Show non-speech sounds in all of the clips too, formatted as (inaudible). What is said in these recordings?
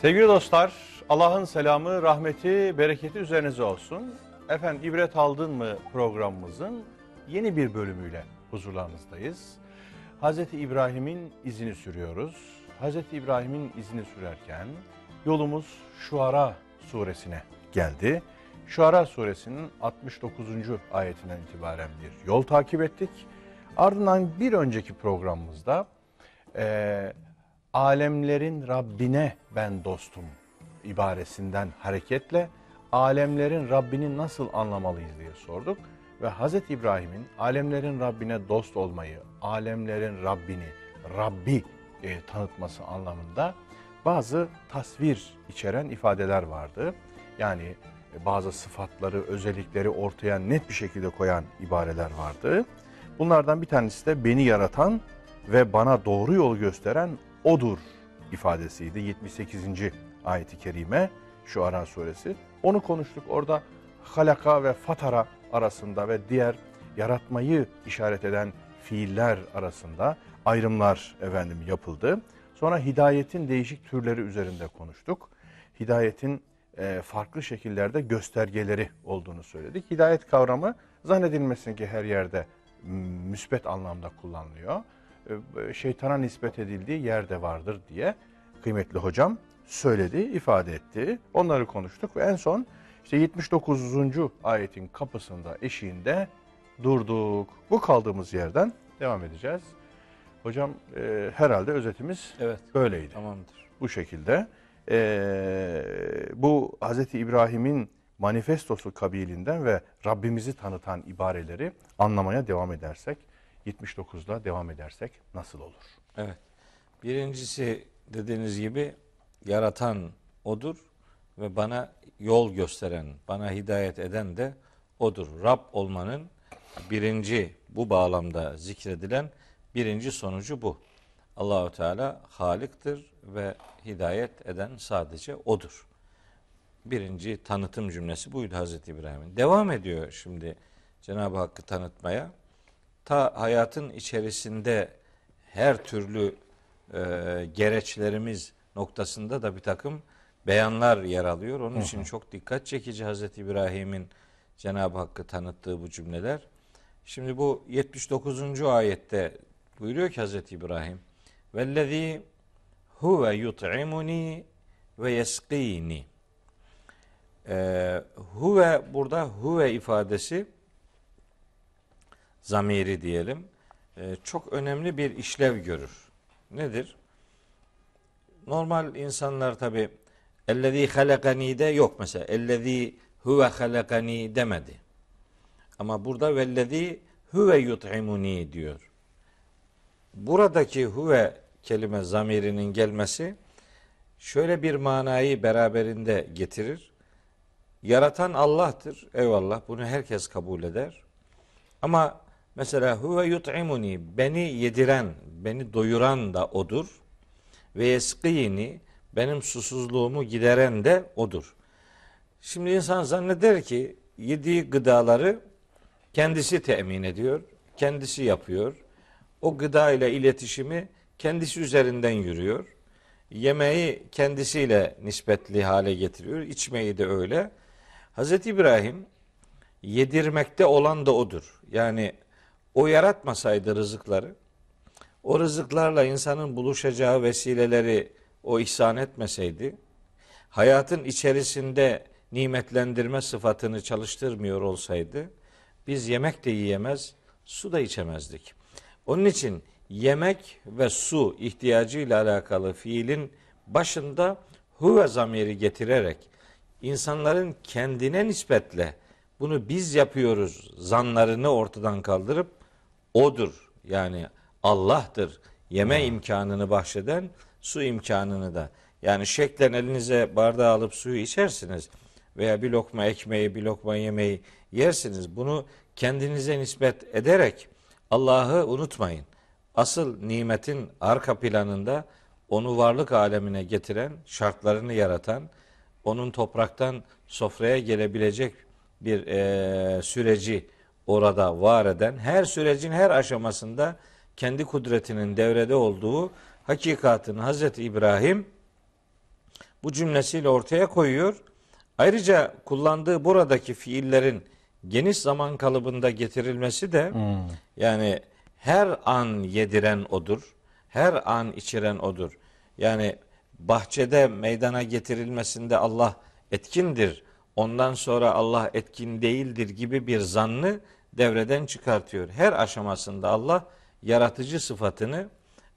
Sevgili dostlar, Allah'ın selamı, rahmeti, bereketi üzerinize olsun. Efendim ibret aldın mı programımızın yeni bir bölümüyle huzurlarınızdayız. Hazreti İbrahim'in izini sürüyoruz. Hazreti İbrahim'in izini sürerken yolumuz Şuara suresine geldi. Şuara suresinin 69. ayetinden itibaren bir yol takip ettik. Ardından bir önceki programımızda eee alemlerin Rabbine ben dostum ibaresinden hareketle alemlerin Rabbini nasıl anlamalıyız diye sorduk. Ve Hazreti İbrahim'in alemlerin Rabbine dost olmayı, alemlerin Rabbini, Rabbi e, tanıtması anlamında bazı tasvir içeren ifadeler vardı. Yani e, bazı sıfatları, özellikleri ortaya net bir şekilde koyan ibareler vardı. Bunlardan bir tanesi de beni yaratan ve bana doğru yol gösteren odur ifadesiydi. 78. ayeti kerime şu Aran suresi. Onu konuştuk. Orada halaka ve fatara arasında ve diğer yaratmayı işaret eden fiiller arasında ayrımlar efendim yapıldı. Sonra hidayetin değişik türleri üzerinde konuştuk. Hidayetin e, farklı şekillerde göstergeleri olduğunu söyledik. Hidayet kavramı zannedilmesin ki her yerde müsbet anlamda kullanılıyor. E, şeytana nispet edildiği yerde vardır diye kıymetli hocam söyledi, ifade etti. Onları konuştuk ve en son işte 79. ayetin kapısında eşiğinde durduk. Bu kaldığımız yerden devam edeceğiz. Hocam e, herhalde özetimiz Evet. böyleydi. Tamamdır. Bu şekilde. E, bu Hazreti İbrahim'in manifestosu kabilinden ve Rabbimizi tanıtan ibareleri anlamaya devam edersek 79'da devam edersek nasıl olur? Evet. Birincisi dediğiniz gibi yaratan odur ve bana yol gösteren, bana hidayet eden de odur. Rab olmanın birinci bu bağlamda zikredilen birinci sonucu bu. Allahu Teala Halik'tir ve hidayet eden sadece odur. Birinci tanıtım cümlesi buydu Hazreti İbrahim'in. Devam ediyor şimdi Cenab-ı Hakk'ı tanıtmaya. Ta hayatın içerisinde her türlü e, gereçlerimiz noktasında da bir takım beyanlar yer alıyor. Onun için çok dikkat çekici Hazreti İbrahim'in Cenab-ı Hakk'ı tanıttığı bu cümleler. Şimdi bu 79. ayette buyuruyor ki Hazreti İbrahim vellezî huve yut'imuni ve yeskini ee, huve burada huve ifadesi zamiri diyelim e, çok önemli bir işlev görür. Nedir? Normal insanlar tabi ellezî halakani de yok mesela. Ellezî huve halakani demedi. Ama burada vellezî huve yut'imuni diyor. Buradaki huve kelime zamirinin gelmesi şöyle bir manayı beraberinde getirir. Yaratan Allah'tır. Eyvallah bunu herkes kabul eder. Ama mesela huve yut'imuni beni yediren, beni doyuran da odur. Ve yeskiyini benim susuzluğumu gideren de odur. Şimdi insan zanneder ki yediği gıdaları kendisi temin ediyor, kendisi yapıyor. O gıda ile iletişimi kendisi üzerinden yürüyor. Yemeği kendisiyle nispetli hale getiriyor. içmeyi de öyle. Hazreti İbrahim yedirmekte olan da odur. Yani o yaratmasaydı rızıkları, o rızıklarla insanın buluşacağı vesileleri o ihsan etmeseydi, hayatın içerisinde nimetlendirme sıfatını çalıştırmıyor olsaydı, biz yemek de yiyemez, su da içemezdik. Onun için yemek ve su ihtiyacıyla alakalı fiilin başında huve zamiri getirerek insanların kendine nispetle bunu biz yapıyoruz zanlarını ortadan kaldırıp odur. Yani Allah'tır. Yeme imkanını bahşeden su imkanını da. Yani şeklen elinize bardağı alıp suyu içersiniz veya bir lokma ekmeği, bir lokma yemeği yersiniz. Bunu kendinize nispet ederek Allah'ı unutmayın. Asıl nimetin arka planında onu varlık alemine getiren, şartlarını yaratan, onun topraktan sofraya gelebilecek bir e, süreci orada var eden, her sürecin her aşamasında kendi kudretinin devrede olduğu hakikatını Hazreti İbrahim bu cümlesiyle ortaya koyuyor. Ayrıca kullandığı buradaki fiillerin geniş zaman kalıbında getirilmesi de yani her an yediren odur. Her an içiren odur. Yani bahçede meydana getirilmesinde Allah etkindir. Ondan sonra Allah etkin değildir gibi bir zannı devreden çıkartıyor. Her aşamasında Allah yaratıcı sıfatını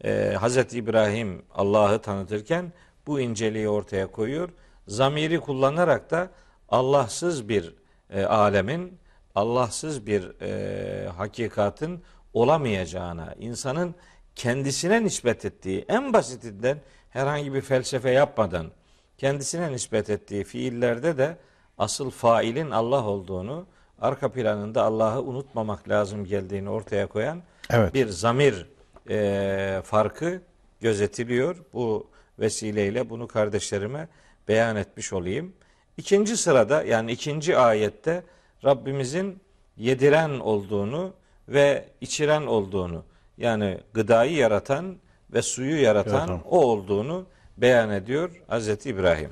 e, Hz. İbrahim Allah'ı tanıtırken bu inceliği ortaya koyuyor. Zamiri kullanarak da Allahsız bir e, alemin, Allahsız bir e, hakikatin olamayacağına, insanın kendisine nispet ettiği, en basitinden herhangi bir felsefe yapmadan kendisine nispet ettiği fiillerde de asıl failin Allah olduğunu, arka planında Allah'ı unutmamak lazım geldiğini ortaya koyan Evet. bir zamir e, farkı gözetiliyor. Bu vesileyle bunu kardeşlerime beyan etmiş olayım. İkinci sırada yani ikinci ayette Rabbimizin yediren olduğunu ve içiren olduğunu yani gıdayı yaratan ve suyu yaratan Yaratan. o olduğunu beyan ediyor Hazreti İbrahim.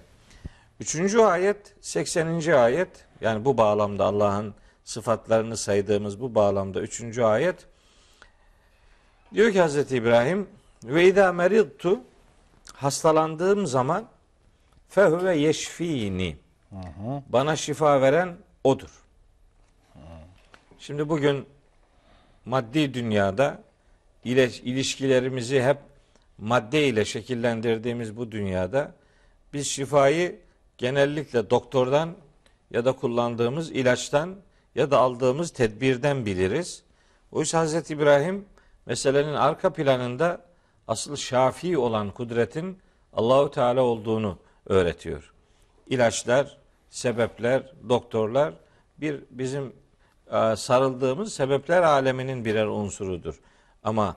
Üçüncü ayet 80. ayet yani bu bağlamda Allah'ın sıfatlarını saydığımız bu bağlamda üçüncü ayet diyor ki Hazreti İbrahim ve izâ meridtu hastalandığım zaman fehuve yeşfini bana şifa veren odur. Şimdi bugün maddi dünyada ile ilişkilerimizi hep madde ile şekillendirdiğimiz bu dünyada biz şifayı genellikle doktordan ya da kullandığımız ilaçtan ya da aldığımız tedbirden biliriz. Oysa Hazreti İbrahim meselenin arka planında asıl şafi olan kudretin Allahu Teala olduğunu öğretiyor. İlaçlar, sebepler, doktorlar bir bizim e, sarıldığımız sebepler aleminin birer unsurudur. Ama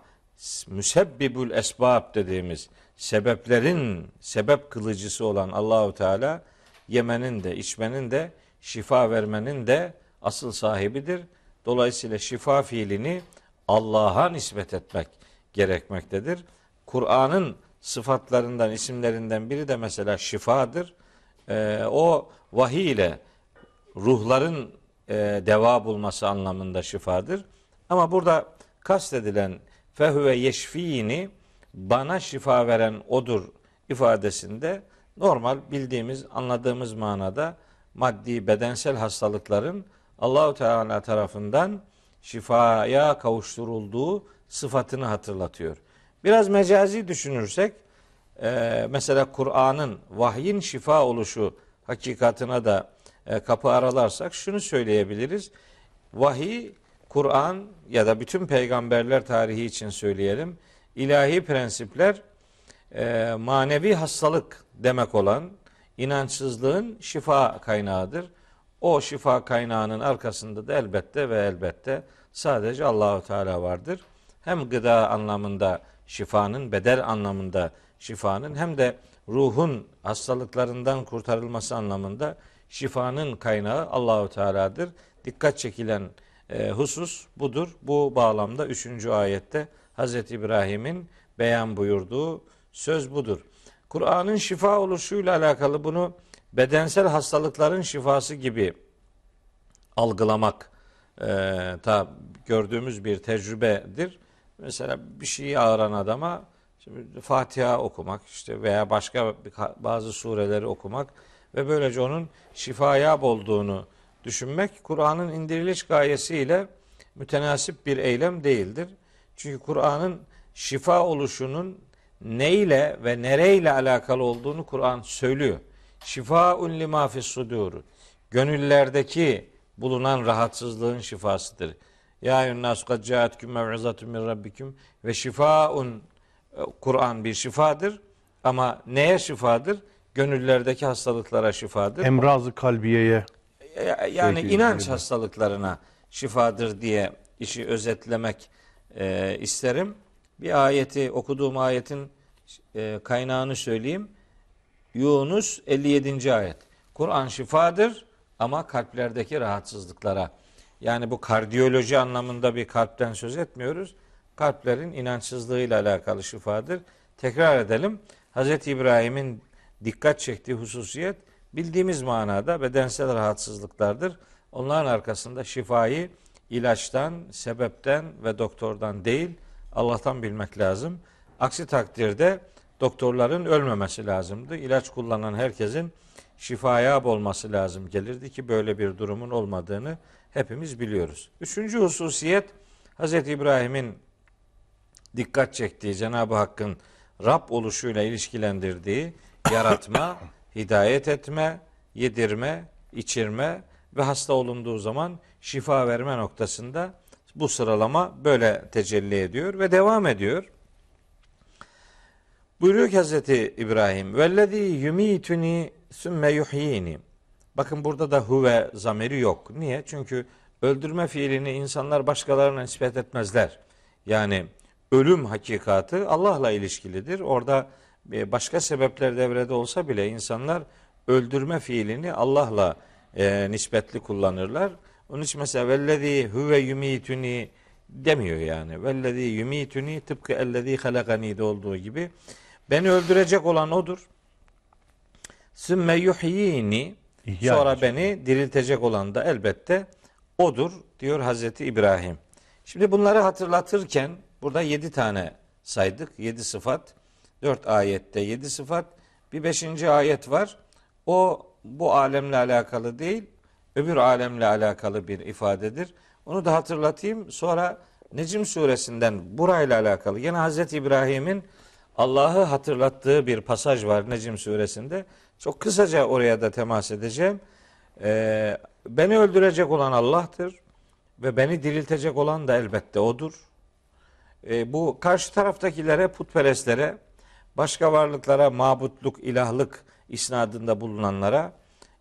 müsebbibül esbab dediğimiz sebeplerin sebep kılıcısı olan Allahu Teala yemenin de içmenin de şifa vermenin de asıl sahibidir. Dolayısıyla şifa fiilini Allah'a nispet etmek gerekmektedir. Kur'an'ın sıfatlarından, isimlerinden biri de mesela şifadır. Ee, o vahiy ile ruhların e, deva bulması anlamında şifadır. Ama burada kastedilen fehüve yeşfini bana şifa veren odur ifadesinde normal bildiğimiz, anladığımız manada maddi bedensel hastalıkların Allahu Teala tarafından şifaya kavuşturulduğu sıfatını hatırlatıyor. Biraz mecazi düşünürsek e, mesela Kur'an'ın vahyin şifa oluşu hakikatına da e, kapı aralarsak şunu söyleyebiliriz. Vahiy, Kur'an ya da bütün peygamberler tarihi için söyleyelim. ilahi prensipler e, manevi hastalık demek olan inançsızlığın şifa kaynağıdır. O şifa kaynağının arkasında da elbette ve elbette sadece Allahu Teala vardır. Hem gıda anlamında şifanın, bedel anlamında şifanın hem de ruhun hastalıklarından kurtarılması anlamında şifanın kaynağı Allahu Teala'dır. Dikkat çekilen e, husus budur. Bu bağlamda 3. ayette Hz. İbrahim'in beyan buyurduğu söz budur. Kur'an'ın şifa oluşuyla alakalı bunu bedensel hastalıkların şifası gibi algılamak e, ta gördüğümüz bir tecrübedir. Mesela bir şeyi ağıran adama şimdi Fatiha okumak işte veya başka bazı sureleri okumak ve böylece onun şifaya olduğunu düşünmek Kur'an'ın indiriliş gayesiyle mütenasip bir eylem değildir. Çünkü Kur'an'ın şifa oluşunun neyle ve nereyle alakalı olduğunu Kur'an söylüyor. Şifaun lima fis sudur. Gönüllerdeki bulunan rahatsızlığın şifasıdır. Ya eyyühennâs kad câetküm mev'izatun min rabbikum ve şifaun e, Kur'an bir şifadır ama neye şifadır? Gönüllerdeki hastalıklara şifadır. Emrazı kalbiyeye E, yani Peki, inanç hastalıklarına şifadır diye işi özetlemek e, isterim. Bir ayeti okuduğum ayetin e, kaynağını söyleyeyim. Yunus 57. ayet. Kur'an şifadır ama kalplerdeki rahatsızlıklara. Yani bu kardiyoloji anlamında bir kalpten söz etmiyoruz. Kalplerin inançsızlığıyla alakalı şifadır. Tekrar edelim. Hz. İbrahim'in dikkat çektiği hususiyet bildiğimiz manada bedensel rahatsızlıklardır. Onların arkasında şifayı ilaçtan, sebepten ve doktordan değil Allah'tan bilmek lazım. Aksi takdirde doktorların ölmemesi lazımdı. İlaç kullanan herkesin şifaya olması lazım gelirdi ki böyle bir durumun olmadığını hepimiz biliyoruz. Üçüncü hususiyet Hz. İbrahim'in dikkat çektiği Cenab-ı Hakk'ın Rab oluşuyla ilişkilendirdiği (coughs) yaratma, hidayet etme, yedirme, içirme ve hasta olunduğu zaman şifa verme noktasında bu sıralama böyle tecelli ediyor ve devam ediyor. Buyuruyor ki Hazreti İbrahim vellezî yumituni sümme yuhyini. Bakın burada da huve zamiri yok. Niye? Çünkü öldürme fiilini insanlar başkalarına nispet etmezler. Yani ölüm hakikatı Allah'la ilişkilidir. Orada e, başka sebepler devrede olsa bile insanlar öldürme fiilini Allah'la e, nispetli kullanırlar. Onun için mesela vellezî huve yumituni demiyor yani. Vellezî yumituni tıpkı ellezî halakani'de olduğu gibi beni öldürecek olan odur. Sümme yuhyini İhya sonra edecek. beni diriltecek olan da elbette odur diyor Hazreti İbrahim. Şimdi bunları hatırlatırken burada yedi tane saydık. Yedi sıfat. Dört ayette yedi sıfat. Bir beşinci ayet var. O bu alemle alakalı değil, öbür alemle alakalı bir ifadedir. Onu da hatırlatayım. Sonra Necim suresinden burayla alakalı yine Hazreti İbrahim'in Allah'ı hatırlattığı bir pasaj var Necim suresinde. Çok kısaca oraya da temas edeceğim. Ee, beni öldürecek olan Allah'tır ve beni diriltecek olan da elbette O'dur. Ee, bu karşı taraftakilere, putperestlere, başka varlıklara, mabutluk, ilahlık isnadında bulunanlara,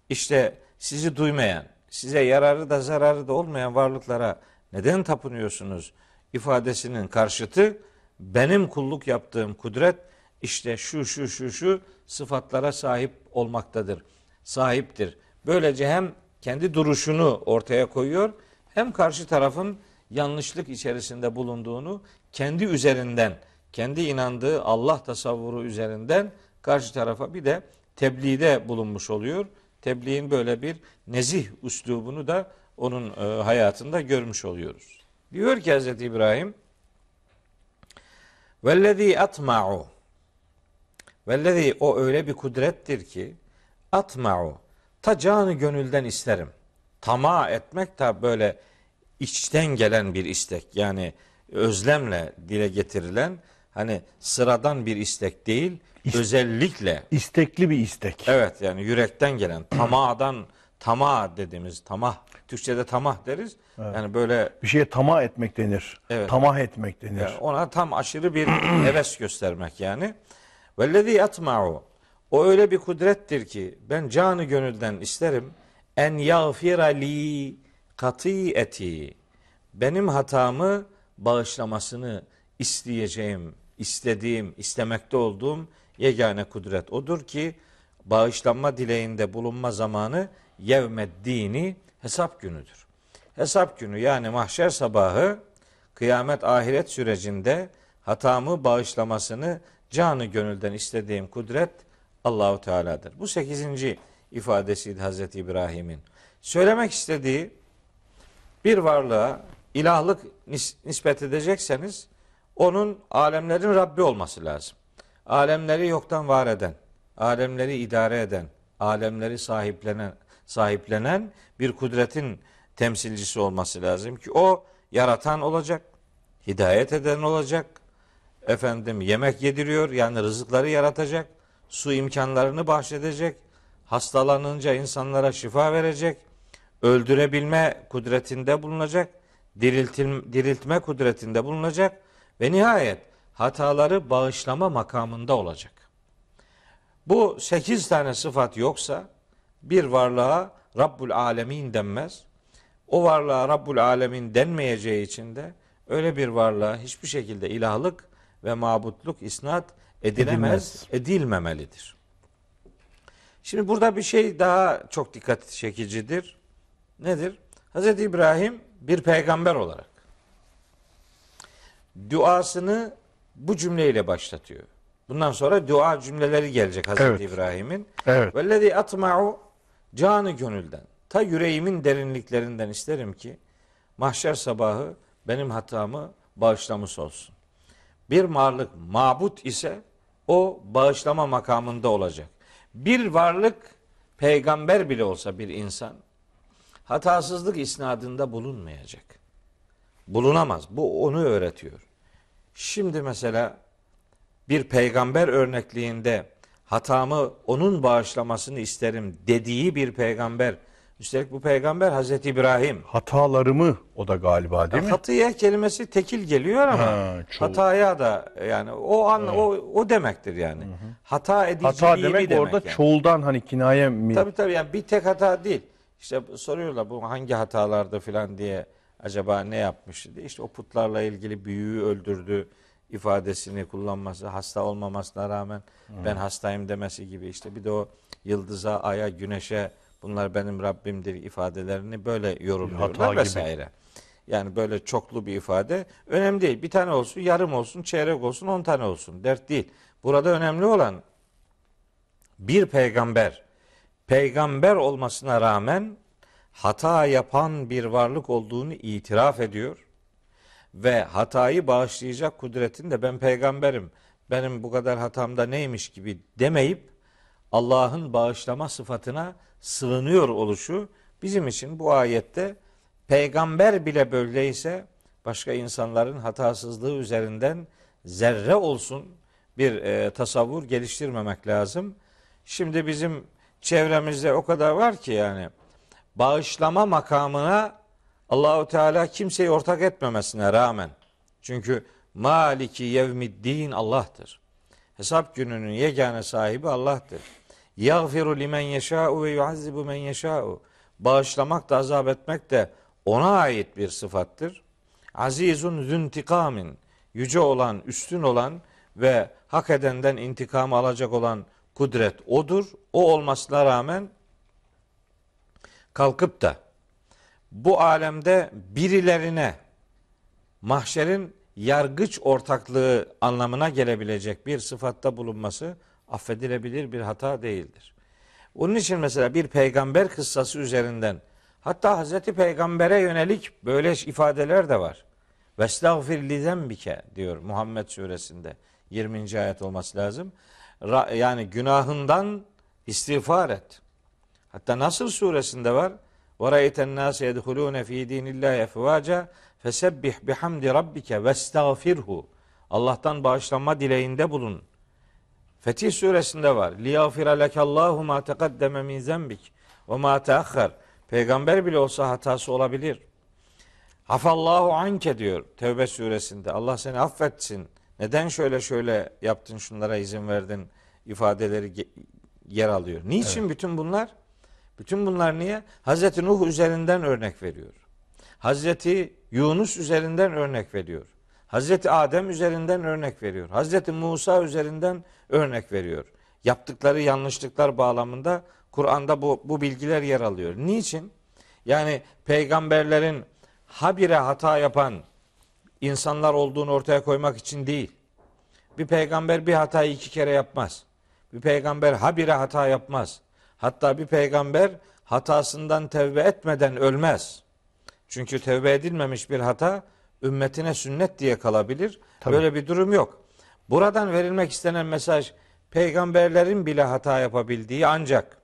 işte sizi duymayan, size yararı da zararı da olmayan varlıklara neden tapınıyorsunuz ifadesinin karşıtı benim kulluk yaptığım kudret işte şu şu şu şu sıfatlara sahip olmaktadır. Sahiptir. Böylece hem kendi duruşunu ortaya koyuyor hem karşı tarafın yanlışlık içerisinde bulunduğunu kendi üzerinden, kendi inandığı Allah tasavvuru üzerinden karşı tarafa bir de tebliğde bulunmuş oluyor. Tebliğin böyle bir nezih üslubunu da onun e, hayatında görmüş oluyoruz. Diyor ki Hz. İbrahim Vellezî atma'u Vellezî o öyle bir kudrettir ki atma'u ta canı gönülden isterim. Tama etmek de böyle içten gelen bir istek. Yani özlemle dile getirilen hani sıradan bir istek değil, özellikle İstekli bir istek. Evet yani yürekten gelen tamadan tamah dediğimiz tamah Türkçe'de tamah deriz. Yani böyle Bir şeye tamah etmek denir. Evet. Tamah etmek denir. yani ona tam aşırı bir (clears throat) heves göstermek yani. Vellezî atma'u o öyle bir kudrettir ki ben canı gönülden isterim en yağfira li eti benim hatamı bağışlamasını isteyeceğim, istediğim, istemekte olduğum yegane kudret odur ki bağışlanma dileğinde bulunma zamanı yevmed dini hesap günüdür. Hesap günü yani mahşer sabahı kıyamet ahiret sürecinde hatamı bağışlamasını canı gönülden istediğim kudret Allahu Teala'dır. Bu sekizinci ifadesiydi Hazreti İbrahim'in. Söylemek istediği bir varlığa ilahlık nis- nispet edecekseniz onun alemlerin Rabbi olması lazım. Alemleri yoktan var eden, alemleri idare eden, alemleri sahiplenen, sahiplenen bir kudretin temsilcisi olması lazım ki o yaratan olacak, hidayet eden olacak, efendim yemek yediriyor yani rızıkları yaratacak, su imkanlarını bahşedecek, hastalanınca insanlara şifa verecek, öldürebilme kudretinde bulunacak, diriltil, diriltme kudretinde bulunacak ve nihayet hataları bağışlama makamında olacak. Bu sekiz tane sıfat yoksa bir varlığa Rabbul Alemin denmez. O varlığa Rabbul Alemin denmeyeceği için de öyle bir varlığa hiçbir şekilde ilahlık ve mabutluk isnat edilemez, Edilmez. edilmemelidir. Şimdi burada bir şey daha çok dikkat çekicidir. Nedir? Hz. İbrahim bir peygamber olarak duasını bu cümleyle başlatıyor. Bundan sonra dua cümleleri gelecek Hazreti Evet. İbrahim'in. Evet. Vellezî atma'u canı gönülden. Ta yüreğimin derinliklerinden isterim ki mahşer sabahı benim hatamı bağışlamış olsun. Bir varlık mabut ise o bağışlama makamında olacak. Bir varlık peygamber bile olsa bir insan hatasızlık isnadında bulunmayacak. Bulunamaz. Bu onu öğretiyor. Şimdi mesela bir peygamber örnekliğinde hatamı onun bağışlamasını isterim dediği bir peygamber. Üstelik bu peygamber Hazreti İbrahim. Hatalarımı o da galiba değil mi? Hatıya kelimesi tekil geliyor ama Ha, hataya da yani o an o o demektir yani. Hata ediciliğimi Hata demek, demek orada yani. çoğuldan hani kinaye mi? Tabii tabii yani bir tek hata değil. İşte soruyorlar bu hangi hatalarda filan diye acaba ne yapmıştı diye. İşte o putlarla ilgili büyüğü öldürdü ifadesini kullanması, hasta olmamasına rağmen ben hastayım demesi gibi işte bir de o yıldıza, aya, güneşe bunlar benim Rabbimdir ifadelerini böyle yorumluyorlar Hata gibi. vesaire. Yani böyle çoklu bir ifade. Önemli değil. Bir tane olsun, yarım olsun, çeyrek olsun, on tane olsun. Dert değil. Burada önemli olan bir peygamber peygamber olmasına rağmen hata yapan bir varlık olduğunu itiraf ediyor ve hatayı bağışlayacak kudretin de ben peygamberim. Benim bu kadar hatamda neymiş gibi demeyip Allah'ın bağışlama sıfatına sığınıyor oluşu bizim için bu ayette peygamber bile böyleyse başka insanların hatasızlığı üzerinden zerre olsun bir e, tasavvur geliştirmemek lazım. Şimdi bizim çevremizde o kadar var ki yani bağışlama makamına Allahu Teala kimseyi ortak etmemesine rağmen çünkü Maliki yevmiddin Allah'tır. Hesap gününün yegane sahibi Allah'tır. Yagfiru limen yeşâ'u ve yuazzibu men yeşâ'u. Bağışlamak da azap etmek de ona ait bir sıfattır. Azizun züntikamin. Yüce olan, üstün olan ve hak edenden intikam alacak olan kudret odur. O olmasına rağmen kalkıp da bu alemde birilerine mahşerin yargıç ortaklığı anlamına gelebilecek bir sıfatta bulunması affedilebilir bir hata değildir. Onun için mesela bir peygamber kıssası üzerinden hatta Hazreti Peygamber'e yönelik böyle ifadeler de var. Vestagfir li zembike diyor Muhammed suresinde 20. ayet olması lazım. Yani günahından istiğfar et. Hatta Nasr suresinde var. Ve ra'eyten nase yedhulune fi dinillahi efvaca fesebbih bihamdi rabbike vestagfirhu. Allah'tan bağışlanma dileğinde bulun. Fetih suresinde var. Liyagfira lekallahu ma teqaddeme min zembik ve ma teahhar. Peygamber bile olsa hatası olabilir. Hafallahu anke diyor Tevbe suresinde. Allah seni affetsin. Neden şöyle şöyle yaptın şunlara izin verdin ifadeleri yer alıyor. Niçin bütün bunlar? Bütün bunlar niye? Hazreti Nuh üzerinden örnek veriyor. Hazreti Yunus üzerinden örnek veriyor. Hazreti Adem üzerinden örnek veriyor. Hazreti Musa üzerinden örnek veriyor. Yaptıkları yanlışlıklar bağlamında Kur'an'da bu, bu bilgiler yer alıyor. Niçin? Yani peygamberlerin habire hata yapan insanlar olduğunu ortaya koymak için değil. Bir peygamber bir hatayı iki kere yapmaz. Bir peygamber habire hata yapmaz. Hatta bir peygamber hatasından tevbe etmeden ölmez. Çünkü tevbe edilmemiş bir hata ümmetine sünnet diye kalabilir. Tabii. Böyle bir durum yok. Buradan verilmek istenen mesaj peygamberlerin bile hata yapabildiği ancak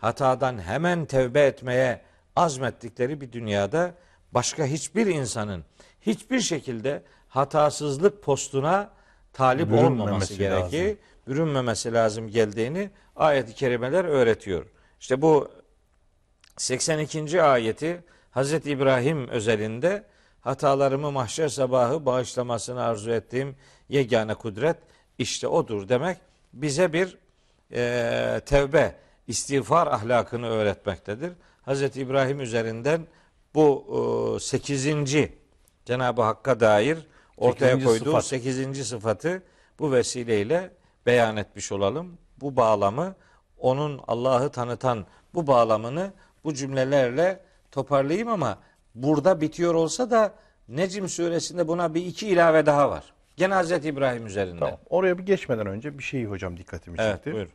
hatadan hemen tevbe etmeye azmettikleri bir dünyada başka hiçbir insanın hiçbir şekilde hatasızlık postuna talip olmaması gerekir. lazım. Bürünmemesi lazım geldiğini ayet-i kerimeler öğretiyor. İşte bu 82. ayeti Hazreti İbrahim özelinde hatalarımı mahşer sabahı bağışlamasını arzu ettiğim yegane kudret işte odur demek bize bir e, tevbe, istiğfar ahlakını öğretmektedir. Hazreti İbrahim üzerinden bu e, 8. Cenab-ı Hakk'a dair ortaya koyduğu sıfat. 8. sıfatı bu vesileyle beyan etmiş olalım. Bu bağlamı onun Allah'ı tanıtan bu bağlamını bu cümlelerle toparlayayım ama burada bitiyor olsa da Necm suresinde buna bir iki ilave daha var. Gene Hazreti İbrahim üzerinde. Tamam. Oraya bir geçmeden önce bir şey hocam dikkatimi Evet çekti. buyur.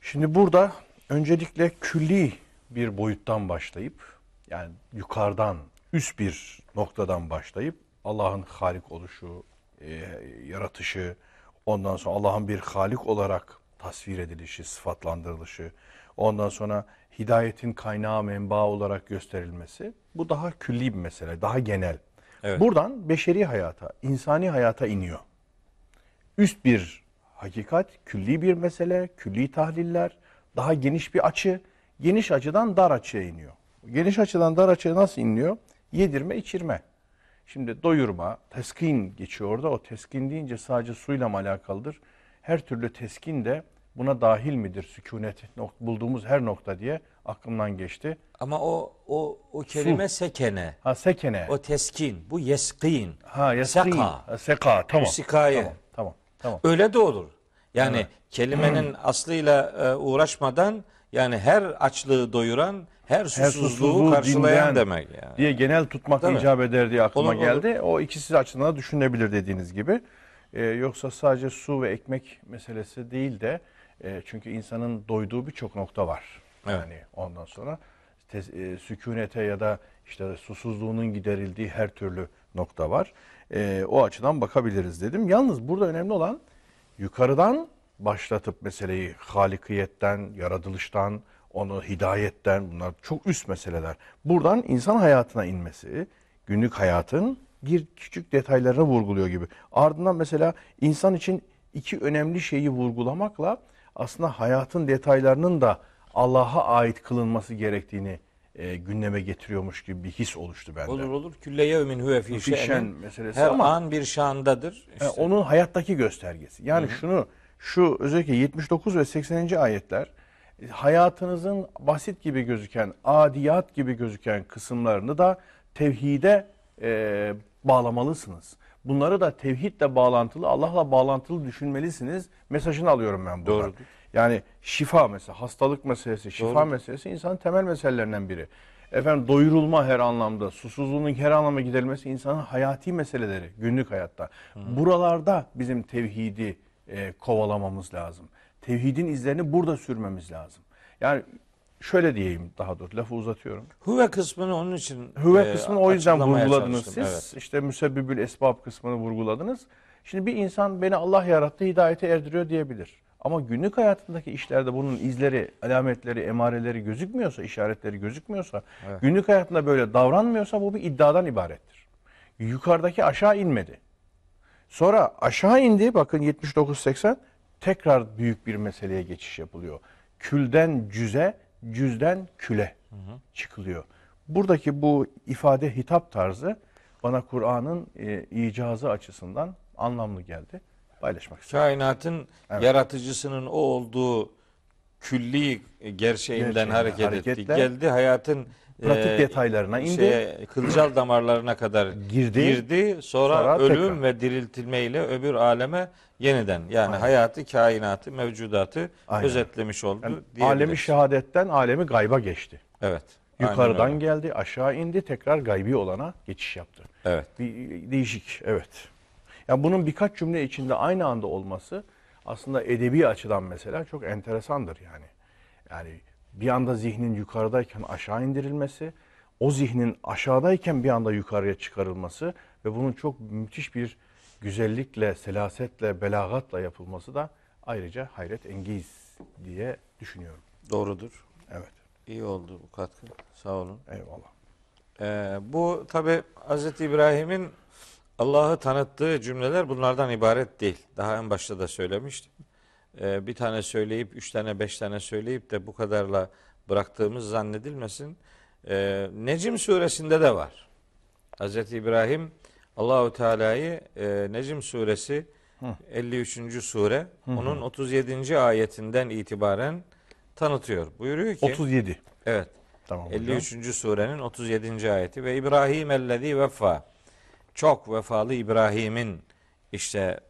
Şimdi burada öncelikle külli bir boyuttan başlayıp yani yukarıdan üst bir noktadan başlayıp Allah'ın halik oluşu, e, yaratışı, ondan sonra Allah'ın bir halik olarak tasvir edilişi, sıfatlandırılışı, ondan sonra hidayetin kaynağı menba olarak gösterilmesi bu daha külli bir mesele, daha genel. Evet. Buradan beşeri hayata, insani hayata iniyor üst bir hakikat, külli bir mesele, külli tahliller, daha geniş bir açı, geniş açıdan dar açıya iniyor. Geniş açıdan dar açıya nasıl iniyor? Yedirme, içirme. Şimdi doyurma, teskin geçiyor orada. O teskin deyince sadece suyla mı alakalıdır? Her türlü teskin de buna dahil midir? Sükunet bulduğumuz her nokta diye aklımdan geçti. Ama o o o kelime sekene. Ha sekene. O teskin. Bu yeskin. ha yaskin. Seka. Ha, Seka. Tamam. Sikayı. Tamam. Tamam. tamam. Öyle de olur. Yani kelimenin aslıyla e, uğraşmadan yani her açlığı doyuran, her susuzluğu, susuzluğu karşılayan demek yani. diye genel tutmak Değil mi? icap eder diye aklıma Olur, olur. geldi. O ikisi açısından da düşünebilir dediğiniz gibi. Ee, yoksa sadece su ve ekmek meselesi değil de e, çünkü insanın doyduğu birçok nokta var. Evet. Yani ondan sonra te- e, sükunete ya da işte susuzluğunun giderildiği her türlü nokta var. E, o açıdan bakabiliriz dedim. Yalnız burada önemli olan yukarıdan başlatıp meseleyi halikiyetten, yaratılıştan, onu hidayetten bunlar çok üst meseleler. Buradan insan hayatına inmesi, günlük hayatın bir küçük detaylarını vurguluyor gibi. Ardından mesela insan için iki önemli şeyi vurgulamakla aslında hayatın detaylarının da Allah'a ait kılınması gerektiğini e, gündeme getiriyormuş gibi bir his oluştu bende. Olur olur. Külle yevmin huve fi Fi şen şe'nin. meselesi Her ama- an bir şandadır. E, İşte. onun hayattaki göstergesi. Yani şunu şu özellikle 79 ve 80. ayetler hayatınızın basit gibi gözüken, adiyat gibi gözüken kısımlarını da tevhide e, bağlamalısınız. Bunları da tevhidle bağlantılı, Allah'la bağlantılı düşünmelisiniz. Mesajını alıyorum ben buradan. Doğrudur. Yani şifa mesela, hastalık meselesi, şifa Doğrudur. meselesi insanın temel meselelerinden biri. Efendim doyurulma her anlamda, susuzluğun her anlamda giderilmesi insanın hayati meseleleri günlük hayatta. Buralarda bizim tevhidi e, kovalamamız lazım. Tevhidin izlerini burada sürmemiz lazım. Yani şöyle diyeyim daha doğrusu lafı uzatıyorum. Huve kısmını onun için Hüve e, kısmını o yüzden vurguladınız siz. Evet. İşte müsebbibül esbab kısmını vurguladınız. Şimdi bir insan beni Allah yarattı, hidayete erdiriyor diyebilir. Ama günlük hayatındaki işlerde bunun izleri, alametleri, emareleri gözükmüyorsa, işaretleri gözükmüyorsa, günlük hayatında böyle davranmıyorsa bu bir iddiadan ibarettir. Yukarıdaki aşağı inmedi. Sonra aşağı indi bakın 79-80 tekrar büyük bir meseleye geçiş yapılıyor. Külden cüze, cüzden küle çıkılıyor. Buradaki bu ifade hitap tarzı bana Kur'an'ın e, icazı açısından anlamlı geldi. Paylaşmak istedim. Kainatın Evet. yaratıcısının o olduğu külli gerçeğinden Gerçeğinden hareket hareketle etti. Geldi hayatın Pratik e, detaylarına indi. şeye, kılcal damarlarına kadar Girdi. girdi. Sonra, Sonra ölüm tekrar. ve diriltilmeyle öbür aleme yeniden yani hayatı, kainatı, mevcudatı Aynen. özetlemiş oldu. Yani alemi şehadetten alemi gayba geçti. Evet. aynen Yukarıdan öyle. geldi, aşağı indi, tekrar gaybi olana geçiş yaptı. Evet. Bir değişik, evet. Yani bunun birkaç cümle içinde aynı anda olması aslında edebi açıdan mesela çok enteresandır yani. Yani bir anda zihnin yukarıdayken aşağı indirilmesi, o zihnin aşağıdayken bir anda yukarıya çıkarılması ve bunun çok müthiş bir güzellikle, selasetle, belagatla yapılması da ayrıca hayret engiz diye düşünüyorum. Doğrudur. Evet, İyi oldu bu katkı. Sağ olun. eyvallah. Ee, bu tabi Hz. İbrahim'in Allah'ı tanıttığı cümleler bunlardan ibaret değil. Daha en başta da söylemiştim. Ee, bir tane söyleyip, üç tane, beş tane söyleyip de bu kadarla bıraktığımız zannedilmesin. Ee, Necim suresinde de var. Hz. İbrahim Allahu Teala'yı e, Necim suresi 53. sure onun 37. ayetinden itibaren tanıtıyor. Buyuruyor ki 37. Evet. Tamam hocam. 53. surenin 37. ayeti ve İbrahim ellezî vefa çok vefalı İbrahim'in işte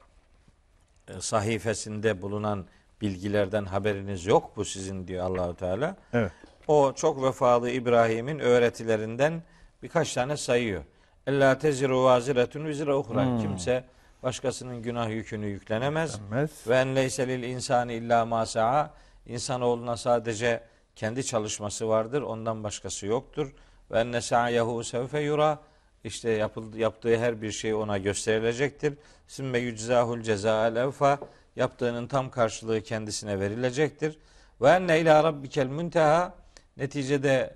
sahifesinde bulunan bilgilerden haberiniz yok bu sizin diyor Allahu Teala. Evet. O çok vefalı İbrahim'in öğretilerinden birkaç tane sayıyor. Ella teziru vaziretun vizre uhra. Kimse başkasının günah yükünü yüklenemez. Denmez. Ve en leyse lil insani illa ma sa'a. İnsanoğluna sadece kendi çalışması vardır. Ondan başkası yoktur. Ve enne sa'yehu sevfe yura. İşte yapıldı, yaptığı her bir şey ona gösterilecektir. Sümme yüczahul cezael evfa. Yaptığının tam karşılığı kendisine verilecektir. Ve enne ila rabbikel münteha. Neticede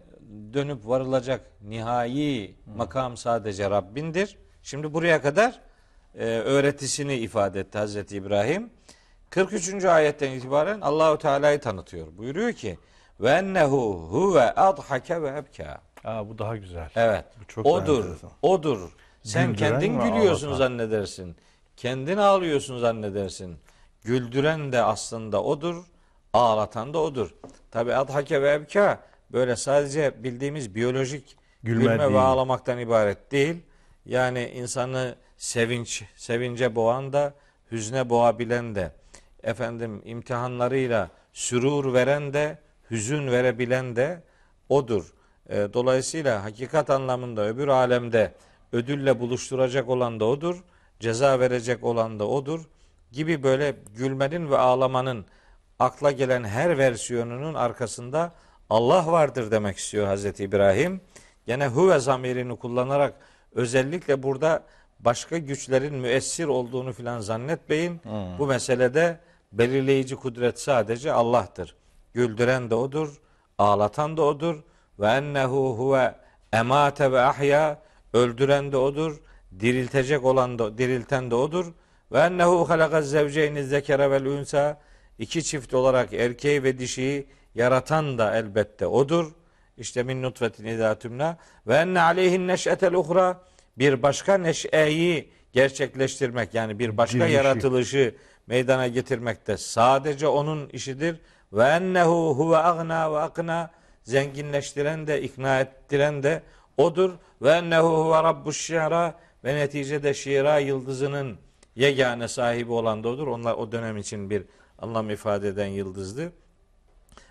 dönüp varılacak nihai makam sadece Rabbindir. Şimdi buraya kadar e, öğretisini ifade etti Hazreti İbrahim. 43. ayetten itibaren Allahu Teala'yı tanıtıyor. Buyuruyor ki ve ennehu huve adhake ve ebka. Aa, bu daha güzel. Evet. Bu çok odur. enteresan. Odur. Sen Güldüren kendin gülüyorsun ağlatan. zannedersin. Kendin ağlıyorsun zannedersin. Güldüren de aslında odur. Ağlatan da odur. Tabi adhake ve ebka böyle sadece bildiğimiz biyolojik Gülme gülme, değil. ve ağlamaktan ibaret değil. Yani insanı sevinç, sevince boğan da, hüzne boğabilen de, efendim imtihanlarıyla sürur veren de, hüzün verebilen de odur. E, dolayısıyla hakikat anlamında öbür alemde ödülle buluşturacak olan da odur, ceza verecek olan da odur gibi böyle gülmenin ve ağlamanın akla gelen her versiyonunun arkasında Allah vardır demek istiyor Hazreti İbrahim. Gene huve zamirini kullanarak özellikle burada başka güçlerin müessir olduğunu filan zannetmeyin. Bu meselede belirleyici kudret sadece Allah'tır. Güldüren de odur, ağlatan da odur. Ve ennehu huve emate ve ahya öldüren de odur, diriltecek olan da dirilten de odur. Ve ennehu halakaz zevceyni zekere vel unsa iki çift olarak erkeği ve dişiyi yaratan da elbette odur. İşte min nutfetin idâ tümna ve enne aleyhin neş'etel uhra bir başka neşeyi gerçekleştirmek yani bir başka Dirilişi. yaratılışı meydana getirmek de sadece onun işidir. Ve ennehu huve agna ve akna zenginleştiren de ikna ettiren de odur. Ve ennehu huve rabbuş şi'ra ve neticede şiira yıldızının yegane sahibi olan da odur. Onlar o dönem için bir anlam ifade eden yıldızdı.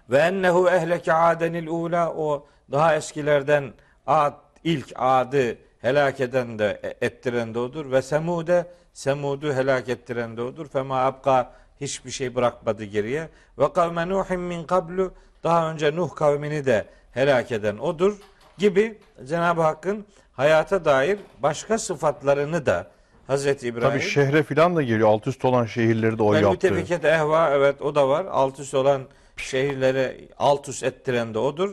Ve ennehu ehleke adenil ula o daha eskilerden ad, ilk adı helak eden de e, ettiren de odur. Ve semude semudu helak ettiren de odur. Fema abka hiçbir şey bırakmadı geriye. Ve kavme nuhin min kablu daha önce Nuh kavmini de helak eden odur gibi Cenab-ı Hakk'ın hayata dair başka sıfatlarını da Hazreti İbrahim Tabii şehre filan da geliyor. Alt üst olan şehirleri de o yaptı. mütefiket ehva evet o da var. Alt üst olan şehirleri alt üst ettiren de odur.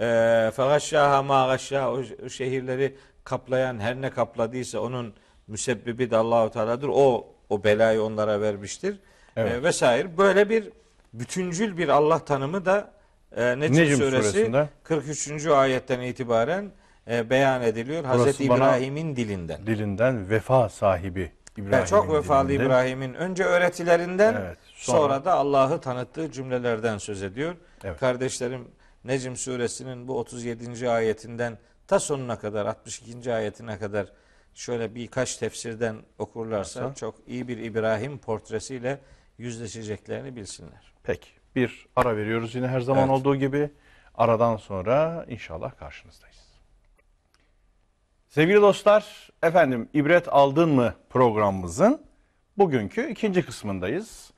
Eee Fegaşşaha ma gaşşaha o şehirleri kaplayan her ne kapladıysa onun müsebbibi de Allahu Teala'dır. O o belayı onlara vermiştir. Evet. Eee, vesaire. Böyle bir bütüncül bir Allah tanımı da e, Necm, Necm suresi suresinde. 43. ayetten itibaren e, beyan ediliyor. Hazreti bana- İbrahim'in dilinden. Dilinden vefa sahibi İbrahim. Yani çok vefalı İbrahim'in önce öğretilerinden Evet, sonra, sonra- da Allah'ı tanıttığı cümlelerden söz ediyor. Evet. Kardeşlerim Necm suresinin bu 37. ayetinden ta sonuna kadar 62. ayetine kadar şöyle birkaç tefsirden okurlarsa Nasıl? çok iyi bir İbrahim portresiyle yüzleşeceklerini bilsinler. Peki bir ara veriyoruz yine her zaman Evet. olduğu gibi. Aradan sonra inşallah karşınızdayız. Sevgili dostlar, efendim ibret aldın mı programımızın bugünkü ikinci kısmındayız.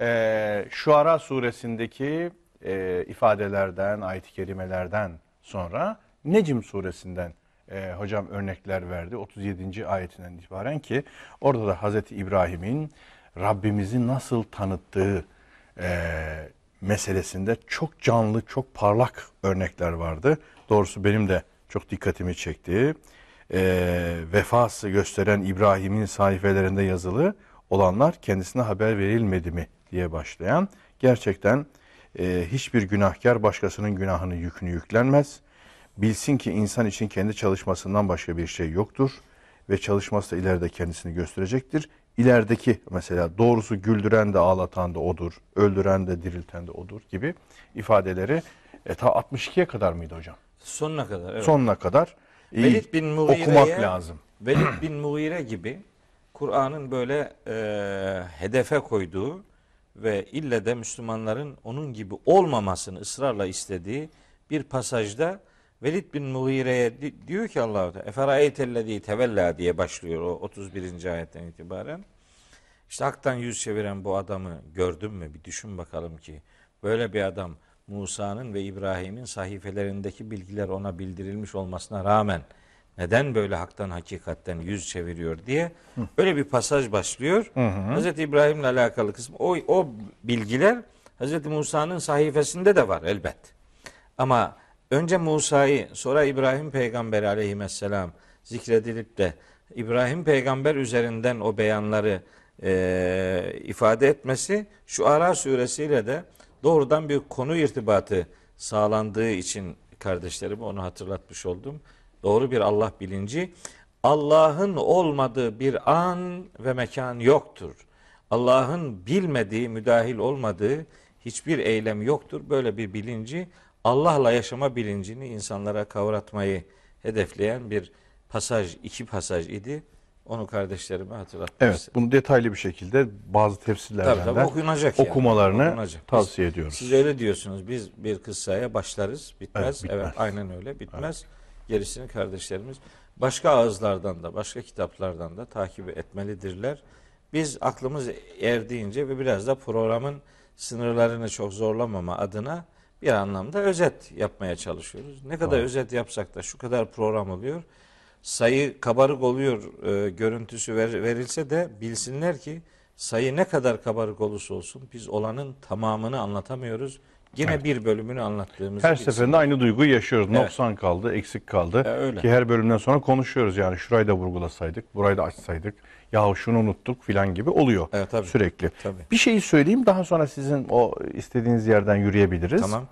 Ee, Şuara suresindeki e, ifadelerden, ayet-i kerimelerden sonra Necm suresinden e, hocam örnekler verdi. 37. ayetinden itibaren ki orada da Hazreti İbrahim'in Rabbimizi nasıl tanıttığı e, meselesinde çok canlı, çok parlak örnekler vardı. Doğrusu benim de çok dikkatimi çekti. E, vefası gösteren İbrahim'in sayfelerinde yazılı olanlar kendisine haber verilmedi mi diye başlayan gerçekten e, hiçbir günahkar başkasının günahını yükünü yüklenmez. Bilsin ki insan için kendi çalışmasından başka bir şey yoktur ve çalışması da ileride kendisini gösterecektir. İlerideki mesela doğrusu güldüren de ağlatan da odur, öldüren de dirilten de odur gibi ifadeleri e, ta 62'ye kadar mıydı hocam? Sonuna kadar. Evet. Sonuna kadar iyi Velid bin okumak lazım. Velid bin Mughire gibi Kur'an'ın böyle e, hedefe koyduğu ve ille de Müslümanların onun gibi olmamasını ısrarla istediği bir pasajda Velid bin Mughire'ye di- diyor ki Allahu Teala Eferaeytellezî tevella diye başlıyor o 31. ayetten itibaren. İşte haktan yüz çeviren bu adamı gördün mü? Bir düşün bakalım ki böyle bir adam Musa'nın ve İbrahim'in sahifelerindeki bilgiler ona bildirilmiş olmasına rağmen neden böyle haktan hakikatten yüz çeviriyor diye öyle bir pasaj başlıyor. Hazreti İbrahim'le alakalı kısmı o, o bilgiler Hazreti Musa'nın sayfasında da var elbet. Ama önce Musa'yı sonra İbrahim peygamber aleyhisselam zikredilip de İbrahim peygamber üzerinden o beyanları e, ifade etmesi şu Ara suresiyle de doğrudan bir konu irtibatı sağlandığı için kardeşlerime onu hatırlatmış oldum. Doğru bir Allah bilinci. Allah'ın olmadığı bir an ve mekan yoktur. Allah'ın bilmediği, müdahil olmadığı hiçbir eylem yoktur. Böyle bir bilinci Allah'la yaşama bilincini insanlara kavratmayı hedefleyen bir pasaj, iki pasaj idi. Onu kardeşlerime hatırlatmak Evet, istedim. bunu detaylı bir şekilde bazı Tabii tefsirlerden tabii de okunacak yani. okumalarını Okunacak. Biz- tavsiye ediyoruz. Siz öyle diyorsunuz. Biz bir kıssaya başlarız, bitmez. Evet, Evet, bitmez. aynen öyle. Bitmez. Gerisini kardeşlerimiz başka ağızlardan da, başka kitaplardan da takip etmelidirler. Biz aklımız erdiğince ve biraz da programın sınırlarını çok zorlamama adına bir anlamda özet yapmaya çalışıyoruz. Ne kadar Doğru. özet yapsak da şu kadar program oluyor. Sayı kabarık oluyor e, görüntüsü ver- verilse de bilsinler ki sayı ne kadar kabarık olursa olsun biz olanın tamamını anlatamıyoruz. Yine Evet. bir bölümünü anlattığımız Her seferinde aynı duyguyu yaşıyoruz. Evet. Noksan kaldı, eksik kaldı. E, öyle. Ki her bölümden sonra konuşuyoruz yani şurayı da vurgulasaydık, burayı da açsaydık. Yahu şunu unuttuk filan gibi oluyor Evet, tabii. sürekli. Tabii. Bir şeyi söyleyeyim daha sonra sizin o istediğiniz yerden yürüyebiliriz. Tamam.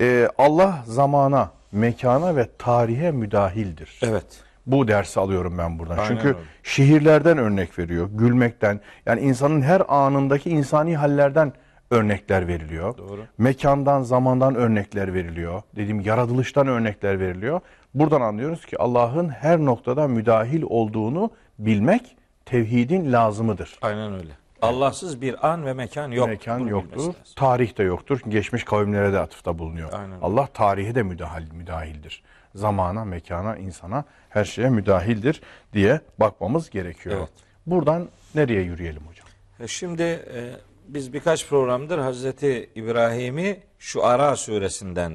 Ee, Allah zamana, mekana ve tarihe müdahildir. Evet. Bu dersi alıyorum ben buradan. Aynen Çünkü öyle. şehirlerden örnek veriyor, gülmekten. Yani insanın her anındaki insani hallerden örnekler veriliyor. Doğru. Mekandan, zamandan örnekler veriliyor. Dediğim yaratılıştan örnekler veriliyor. Buradan anlıyoruz ki Allah'ın her noktada müdahil olduğunu bilmek tevhidin lazımıdır. Aynen öyle. Allahsız bir an ve mekan yok. Mekan Bunu yoktur, tarih de yoktur. Geçmiş kavimlere de atıfta bulunuyor. Aynen. Allah tarihe de müdahil, müdahildir. Zamana, mekana, insana, her şeye müdahildir diye bakmamız gerekiyor. Evet. Buradan nereye yürüyelim hocam? E Şimdi e, biz birkaç programdır Hazreti İbrahim'i şu Ara suresinden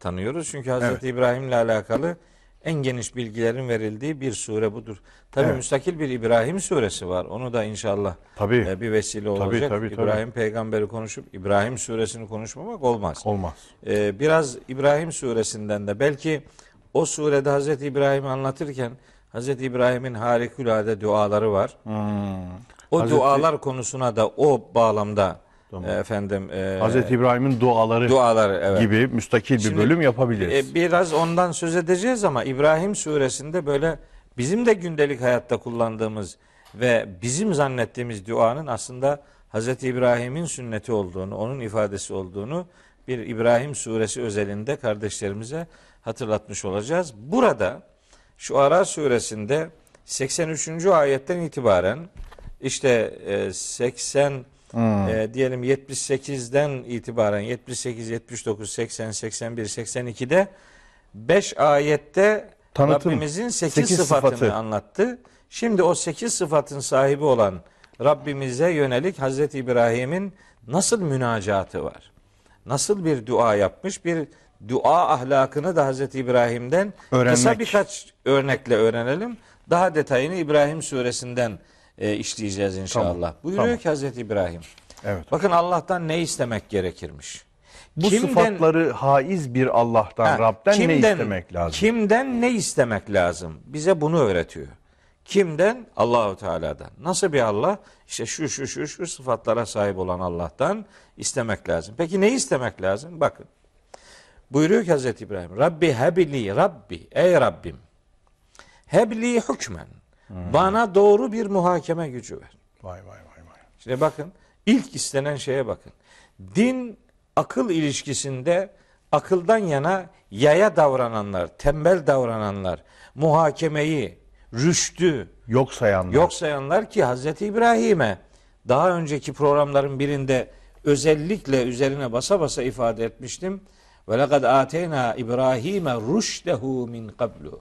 tanıyoruz. Çünkü Hazreti İbrahim'le alakalı en geniş bilgilerin verildiği bir sure budur. Tabi Evet. müstakil bir İbrahim suresi var. Onu da inşallah Tabii. e, bir vesile olacak. tabii, tabii. İbrahim peygamberi konuşup İbrahim suresini konuşmamak olmaz. Olmaz. Ee, biraz İbrahim suresinden de belki o surede Hazreti İbrahim'i anlatırken Hazreti İbrahim'in harikulade duaları var. Hmm. O Hazreti- dualar konusuna da o bağlamda Tamam. Ee, efendim e, Hazreti İbrahim'in duaları, duaları evet. gibi müstakil bir Şimdi, bölüm yapabiliriz. E, biraz ondan söz edeceğiz ama İbrahim suresinde böyle bizim de gündelik hayatta kullandığımız ve bizim zannettiğimiz duanın aslında Hazreti İbrahim'in sünneti olduğunu, onun ifadesi olduğunu bir İbrahim suresi özelinde kardeşlerimize hatırlatmış olacağız. Burada şu Ara suresinde 83. ayetten itibaren işte e, 80 Hmm. E, diyelim 78'den itibaren 78, 79, 80, 81, 82'de 5 ayette Tanıtım. Rabbimizin 8, 8 sıfatını sıfatı. anlattı. Şimdi o 8 sıfatın sahibi olan Rabbimize yönelik Hazreti İbrahim'in nasıl münacatı var? Nasıl bir dua yapmış? Bir dua ahlakını da Hazreti İbrahim'den Öğrenmek. kısa birkaç örnekle öğrenelim. Daha detayını İbrahim suresinden e, işleyeceğiz inşallah. Tamam, Buyuruyor tamam. ki Hazreti İbrahim. Evet. Bakın Allah'tan ne istemek gerekirmiş? Bu Kimden- sıfatları haiz bir Allah'tan, Ha, Rab'den ne istemek lazım? Kimden ne istemek lazım? Bize bunu öğretiyor. Kimden? Allahu Teala'dan. Nasıl bir Allah? İşte şu şu şu şu sıfatlara sahip olan Allah'tan istemek lazım. Peki ne istemek lazım? Bakın. Buyuruyor ki Hazreti İbrahim. Rabbi hebli Rabbi. Ey Rabbim. Hebli hükmen. Bana doğru bir muhakeme gücü ver. Vay vay vay vay. Şimdi bakın ilk istenen şeye bakın. Din akıl ilişkisinde akıldan yana yaya davrananlar, tembel davrananlar, muhakemeyi, rüştü Yok sayanlar. yok sayanlar ki Hazreti İbrahim'e daha önceki programların birinde özellikle üzerine basa basa ifade etmiştim. Ve lekad ateyna İbrahim'e rüşdehu min qablu.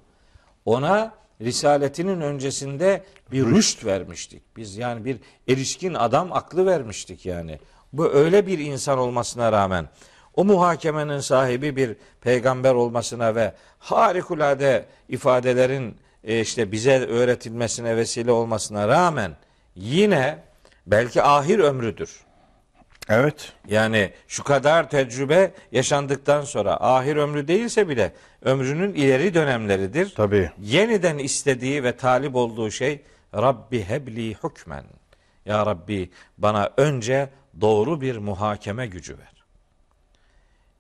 Ona risaletinin öncesinde bir rüşt vermiştik. Biz yani bir erişkin adam aklı vermiştik yani. Bu öyle bir insan olmasına rağmen o muhakemenin sahibi bir peygamber olmasına ve harikulade ifadelerin e, işte bize öğretilmesine vesile olmasına rağmen yine belki ahir ömrüdür. Evet. Yani şu kadar tecrübe yaşandıktan sonra ahir ömrü değilse bile ömrünün ileri dönemleridir. Tabii. Yeniden istediği ve talip olduğu şey Rabbi hebli hükmen. Ya Rabbi bana önce doğru bir muhakeme gücü ver.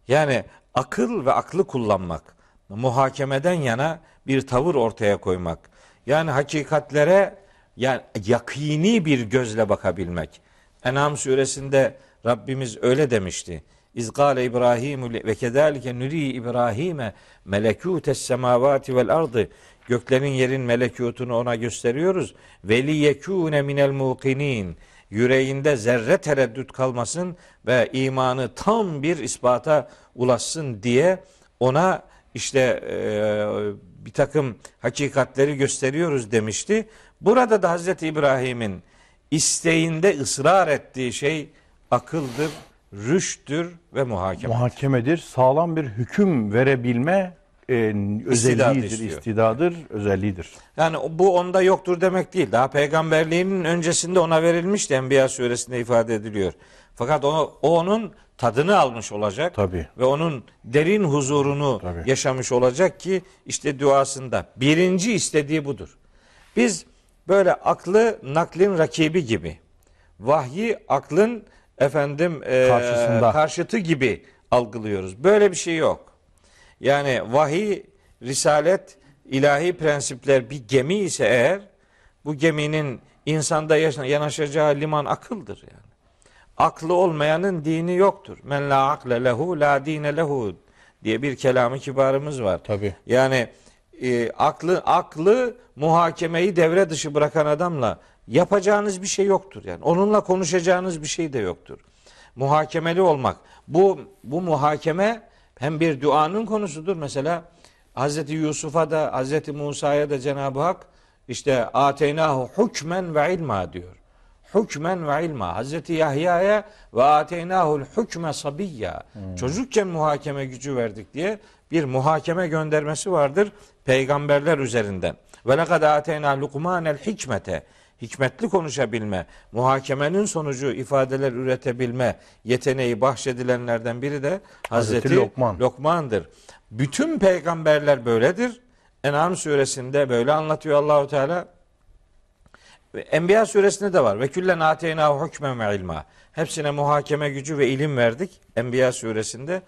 Yani akıl ve aklı kullanmak, muhakemeden yana bir tavır ortaya koymak. Yani hakikatlere yani yakini bir gözle bakabilmek. En'am suresinde Rabbimiz öyle demişti. İzgale İbrahim ve kedalike nuri İbrahim'e melekutes semavati vel ardı göklerin yerin melekutunu ona gösteriyoruz. Ve li yekune minel muqinin yüreğinde zerre tereddüt kalmasın ve imanı tam bir ispata ulaşsın diye ona işte e, bir takım hakikatleri gösteriyoruz demişti. Burada da Hazreti İbrahim'in isteğinde ısrar ettiği şey akıldır, rüşttür ve muhakeme. Muhakemedir. Sağlam bir hüküm verebilme e, özelliğidir, istiyor. istidadır, özelliğidir. Yani bu onda yoktur demek değil. Daha peygamberliğinin öncesinde ona verilmişti Enbiya suresinde ifade ediliyor. Fakat o, o onun tadını almış olacak. Tabii. Ve onun derin huzurunu Tabii. yaşamış olacak ki işte duasında birinci istediği budur. Biz böyle aklı naklin rakibi gibi, vahyi aklın efendim e, Karşısında. karşıtı gibi algılıyoruz. Böyle bir şey yok. Yani vahiy, risalet, ilahi prensipler bir gemi ise eğer bu geminin insanda yanaşacağı liman akıldır yani. Aklı olmayanın dini yoktur. Men la akle lehu la dine lehu diye bir kelamı kibarımız var. Tabii. Yani e, aklı aklı muhakemeyi devre dışı bırakan adamla yapacağınız bir şey yoktur yani. Onunla konuşacağınız bir şey de yoktur. Muhakemeli olmak. Bu bu muhakeme hem bir duanın konusudur. Mesela Hazreti Yusuf'a da Hazreti Musa'ya da Cenab-ı Hak işte ateynahu hükmen ve ilma diyor. Hükmen ve ilma. Hazreti Yahya'ya ve ateynahul hükme sabiyya. Çocukken muhakeme gücü verdik diye bir muhakeme göndermesi vardır peygamberler üzerinden. Ve lekad ateyna lukmanel hikmete. Hikmetli konuşabilme, muhakemenin sonucu ifadeler üretebilme yeteneği bahşedilenlerden biri de Hazreti, Hazreti Lokman. Lokman'dır. Bütün peygamberler böyledir. En'am suresinde böyle anlatıyor Allahu Teala. Enbiya suresinde de var. Ve küllen ateynahu hükmen ve ilma. Hepsine muhakeme gücü ve ilim verdik Enbiya suresinde.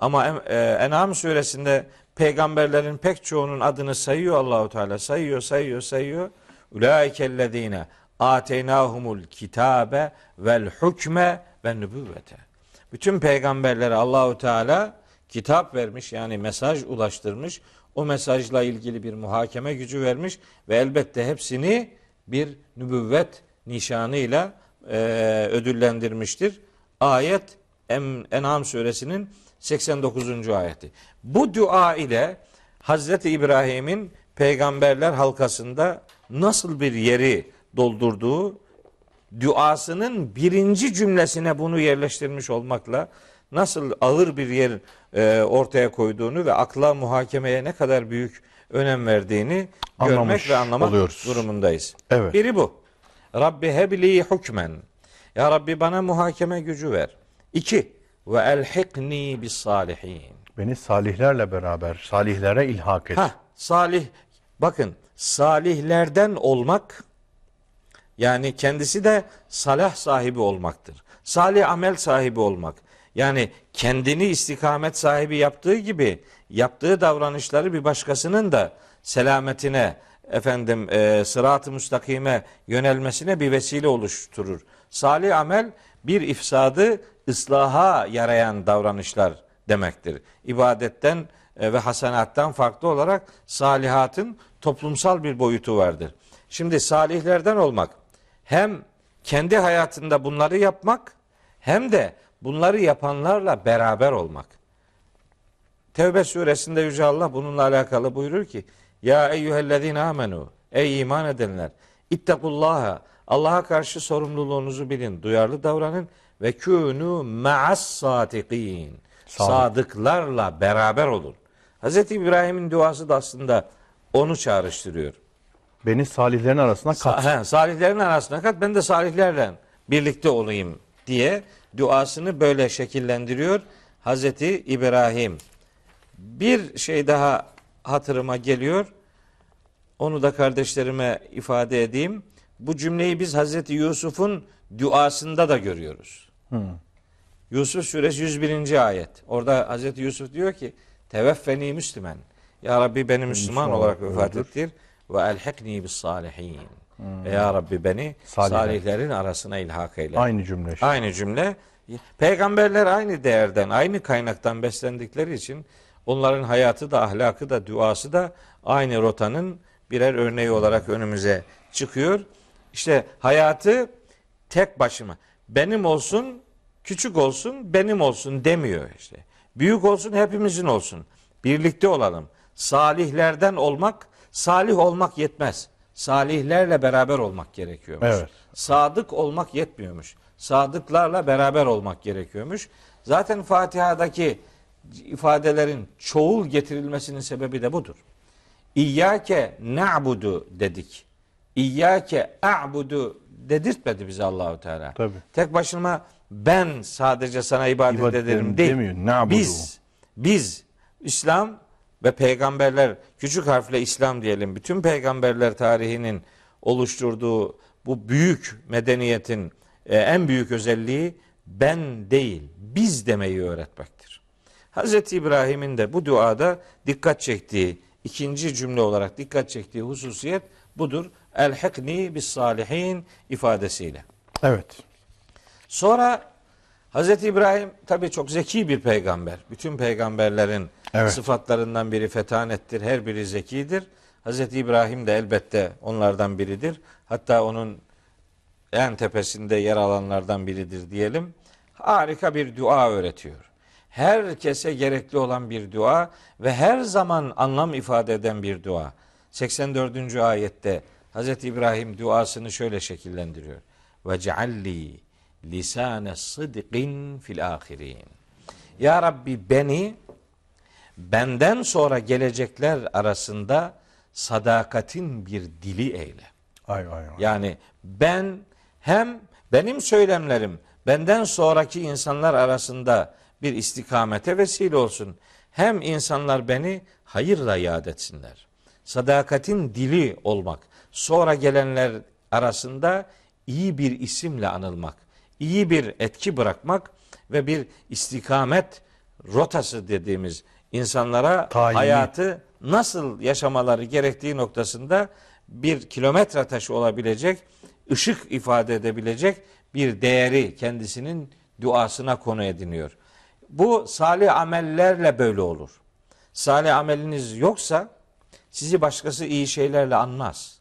Ama e, En'am suresinde peygamberlerin pek çoğunun adını sayıyor Allahu Teala. Sayıyor, sayıyor, sayıyor. Ulaikellezine ateynahumul kitabe vel hükme ve nübüvvete. Bütün peygamberlere Allahu Teala kitap vermiş yani mesaj ulaştırmış. O mesajla ilgili bir muhakeme gücü vermiş ve elbette hepsini bir nübüvvet nişanıyla e, ödüllendirmiştir. Ayet En'am suresinin 89. ayeti. Bu dua ile Hazreti İbrahim'in peygamberler halkasında nasıl bir yeri doldurduğu duasının birinci cümlesine bunu yerleştirmiş olmakla nasıl ağır bir yer e, ortaya koyduğunu ve akla muhakemeye ne kadar büyük önem verdiğini Anlamış görmek ve anlamak oluyoruz. durumundayız. Evet. Biri bu. Rabbi hebli hükmen. Ya Rabbi bana muhakeme gücü ver. İki. Ve elhikni bis salihin. Beni salihlerle beraber, salihlere ilhak et. Ha, salih. Bakın salihlerden olmak yani kendisi de salah sahibi olmaktır. Salih amel sahibi olmak. Yani kendini istikamet sahibi yaptığı gibi yaptığı davranışları bir başkasının da selametine efendim e, sırat-ı müstakime yönelmesine bir vesile oluşturur. Salih amel bir ifsadı ıslaha yarayan davranışlar demektir. İbadetten e, ve hasenattan farklı olarak salihatın toplumsal bir boyutu vardır. Şimdi salihlerden olmak hem kendi hayatında bunları yapmak hem de bunları yapanlarla beraber olmak. Tevbe suresinde Yüce Allah bununla alakalı buyurur ki Ya eyyühellezine amenu Ey iman edenler İttekullaha Allah'a karşı sorumluluğunuzu bilin, duyarlı davranın ve kûnû ma'as sadikin. Sadıklarla beraber olun. Hz. İbrahim'in duası da aslında onu çağrıştırıyor. Beni salihlerin arasına kat. Sa- he, salihlerin arasına kat ben de salihlerle birlikte olayım diye duasını böyle şekillendiriyor Hazreti İbrahim. Bir şey daha hatırıma geliyor. Onu da kardeşlerime ifade edeyim. Bu cümleyi biz Hazreti Yusuf'un duasında da görüyoruz. Yusuf suresi 101. ayet. Orada Hazreti Yusuf diyor ki teveffeni müslümen. Ya Rabbi beni Müslüman Müslüman olarak vefat ettir ve elhikni bis salihin. Ve ya Rabbi beni Salihler. salihlerin arasına ilhak eyle. Aynı cümle. işte. Aynı cümle. Peygamberler aynı değerden, aynı kaynaktan beslendikleri için onların hayatı da, ahlakı da, duası da aynı rotanın birer örneği olarak önümüze çıkıyor. İşte hayatı tek başıma benim olsun, küçük olsun, benim olsun demiyor işte. Büyük olsun, hepimizin olsun. Birlikte olalım. Salihlerden olmak, salih olmak yetmez. Salihlerle beraber olmak gerekiyormuş. Evet. Sadık olmak yetmiyormuş. Sadıklarla beraber olmak gerekiyormuş. Zaten Fatiha'daki ifadelerin çoğul getirilmesinin sebebi de budur. İyyâke na'budu dedik. İyyâke a'budu dedirtmedi bize Allahu Teala. Tabii. Tek başıma ben sadece sana ibadet, İbadet ederim değil. demiyor. Na'budu. Biz biz İslam ve peygamberler küçük harfle İslam diyelim. Bütün peygamberler tarihinin oluşturduğu bu büyük medeniyetin e, en büyük özelliği ben değil, biz demeyi öğretmektir. Hazreti İbrahim'in de bu duada dikkat çektiği ikinci cümle olarak dikkat çektiği hususiyet budur. Elhikni bis salihin ifadesiyle. Evet. Sonra Hazreti İbrahim tabii çok zeki bir peygamber. Bütün peygamberlerin Evet. sıfatlarından biri fetanettir. Her biri zekidir. Hazreti İbrahim de elbette onlardan biridir. Hatta onun en tepesinde yer alanlardan biridir diyelim. Harika bir dua öğretiyor. Herkese gerekli olan bir dua ve her zaman anlam ifade eden bir dua. 84. ayette Hazreti İbrahim duasını şöyle şekillendiriyor. Ve cealli lisane sıdqin fil ahirin. Ya Rabbi beni benden sonra gelecekler arasında sadakatin bir dili eyle. Ay ay ay. Yani ben hem benim söylemlerim benden sonraki insanlar arasında bir istikamete vesile olsun. Hem insanlar beni hayırla yad etsinler. Sadakatin dili olmak, sonra gelenler arasında iyi bir isimle anılmak, iyi bir etki bırakmak ve bir istikamet rotası dediğimiz insanlara Tayini. hayatı nasıl yaşamaları gerektiği noktasında bir kilometre taşı olabilecek, ışık ifade edebilecek bir değeri kendisinin duasına konu ediniyor. Bu salih amellerle böyle olur. Salih ameliniz yoksa sizi başkası iyi şeylerle anmaz.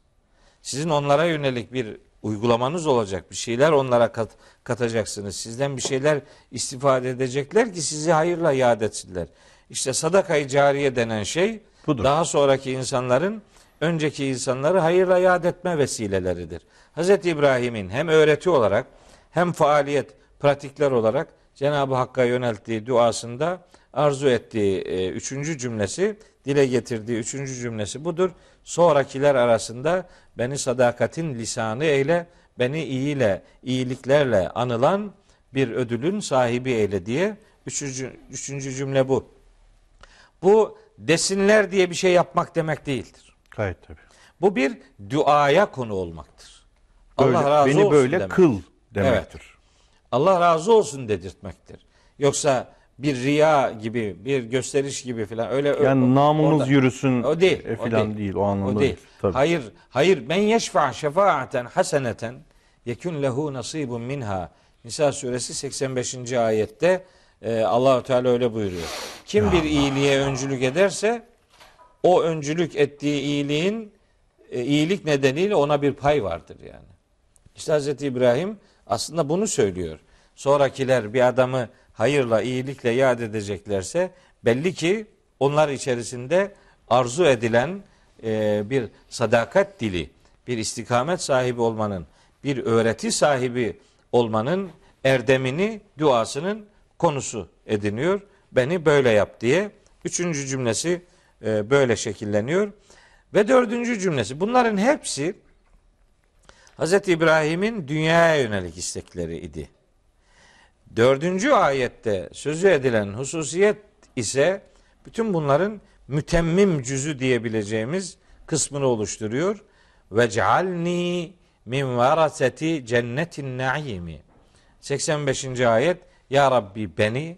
Sizin onlara yönelik bir uygulamanız olacak. Bir şeyler onlara kat, katacaksınız. Sizden bir şeyler istifade edecekler ki sizi hayırla yad etsinler. İşte sadakayı cariye denen şey Budur. daha sonraki insanların önceki insanları hayırla yad etme vesileleridir. Hz. İbrahim'in hem öğreti olarak hem faaliyet, pratikler olarak Cenab-ı Hakk'a yönelttiği duasında arzu ettiği e, üçüncü cümlesi, dile getirdiği üçüncü cümlesi budur. Sonrakiler arasında beni sadakatin lisanı eyle, beni iyiyle, iyiliklerle anılan bir ödülün sahibi eyle diye üçüncü, üçüncü cümle bu. Bu desinler diye bir şey yapmak demek değildir. Gayet tabii. Bu bir duaya konu olmaktır. Böyle, Allah razı beni olsun böyle demek. kıl demektir. Allah razı olsun dedirtmektir. Yoksa bir riya gibi, bir gösteriş gibi filan öyle Yani o- namımız orada- yürüsün o değil, e, o filan değil. değil. O anlamda O değil. Tabii. Hayır, hayır. Men yeşfa şefaaten haseneten yekun lehu nasibun minha. Nisa suresi 85. ayette e, Allahu Teala öyle buyuruyor. Kim bir iyiliğe öncülük ederse o öncülük ettiği iyiliğin e, iyilik nedeniyle ona bir pay vardır yani. İşte Hz. İbrahim aslında bunu söylüyor. Sonrakiler bir adamı hayırla, iyilikle yad edeceklerse belli ki onlar içerisinde arzu edilen e, bir sadakat dili, bir istikamet sahibi olmanın, bir öğreti sahibi olmanın erdemini duasının konusu ediniyor. Beni böyle yap diye. Üçüncü cümlesi e, böyle şekilleniyor. Ve dördüncü cümlesi. Bunların hepsi Hz. İbrahim'in dünyaya yönelik istekleri idi. Dördüncü ayette sözü edilen hususiyet ise bütün bunların mütemmim cüzü diyebileceğimiz kısmını oluşturuyor. Ve cealni min varaseti cennetin naimi. 85. ayet Ya Rabbi beni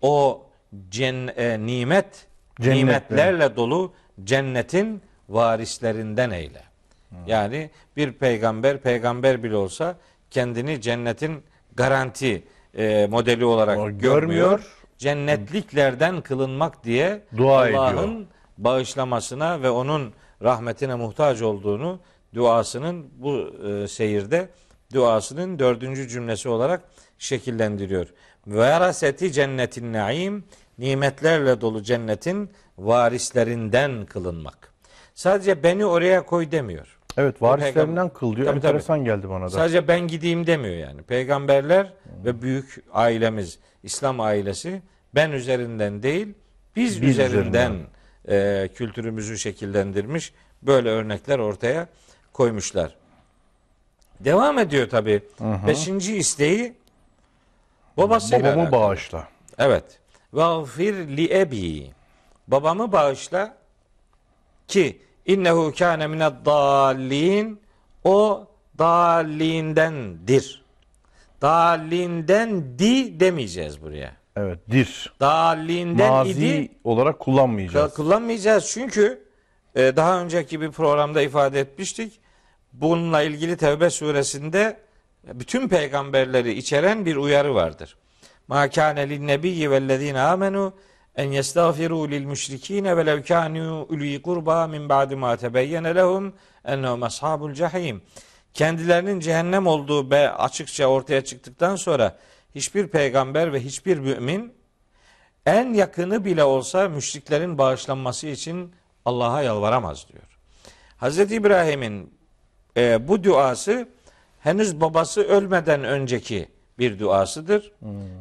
o cen, e, nimet Cennet, nimetlerle dolu cennetin varislerinden eyle. Yani bir peygamber peygamber bile olsa kendini cennetin garanti e, modeli olarak O görmüyor. görmüyor. Cennetliklerden kılınmak diye Dua ediyor. Allah'ın bağışlamasına ve onun rahmetine muhtaç olduğunu duasının bu e, seyirde duasının dördüncü cümlesi olarak şekillendiriyor. Veraseti cennetin naim nimetlerle dolu cennetin varislerinden kılınmak. Sadece beni oraya koy demiyor. Evet varislerinden kıl diyor. Tabii, Enteresan geldi bana da. Sadece ben gideyim demiyor yani. Peygamberler ve büyük ailemiz, İslam ailesi ben üzerinden değil, biz, Biz üzerinden, e, kültürümüzü şekillendirmiş. Böyle örnekler ortaya koymuşlar. Devam ediyor tabi. Beşinci isteği babasıyla Babamı alakalı. bağışla. Evet. Vagfir li ebi. Babamı bağışla ki innehu kâne mined dallin. O dallindendir. Dallinden di demeyeceğiz buraya. Evet dir. Dallinden Mazi idi olarak kullanmayacağız. kullanmayacağız çünkü e, daha önceki bir programda ifade etmiştik. Bununla ilgili Tevbe suresinde bütün peygamberleri içeren bir uyarı vardır. Ma kâne lin nebiyyi vellezîne amenu en yestağfirû lil müşrikîne ve lev kânû ulî kurba min ba'di ma tebeyyene lehum ennehum ashabul cehîm. Kendilerinin cehennem olduğu be açıkça ortaya çıktıktan sonra hiçbir peygamber ve hiçbir mümin en yakını bile olsa müşriklerin bağışlanması için Allah'a yalvaramaz diyor. Hz. İbrahim'in e, bu duası henüz babası ölmeden önceki bir duasıdır.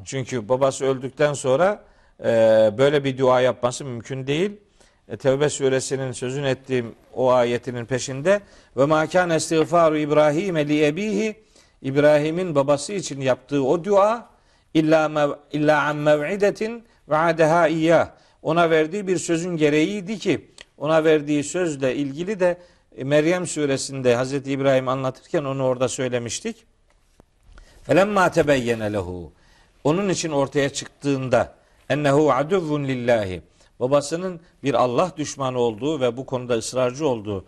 Çünkü babası öldükten sonra böyle bir dua yapması mümkün değil. E, Tevbe suresinin sözün ettiğim o ayetinin peşinde ve ma kana istiğfaru İbrahim li ebihi İbrahim'in babası için yaptığı o dua illa mev, illa an mev'idetin ve adeha iyyah. Ona verdiği bir sözün gereğiydi ki ona verdiği sözle ilgili de e, Meryem suresinde Hazreti İbrahim anlatırken onu orada söylemiştik. Felemma tebeyyene lehu. Onun için ortaya çıktığında ennehu aduvvun lillahi. Babasının bir Allah düşmanı olduğu ve bu konuda ısrarcı olduğu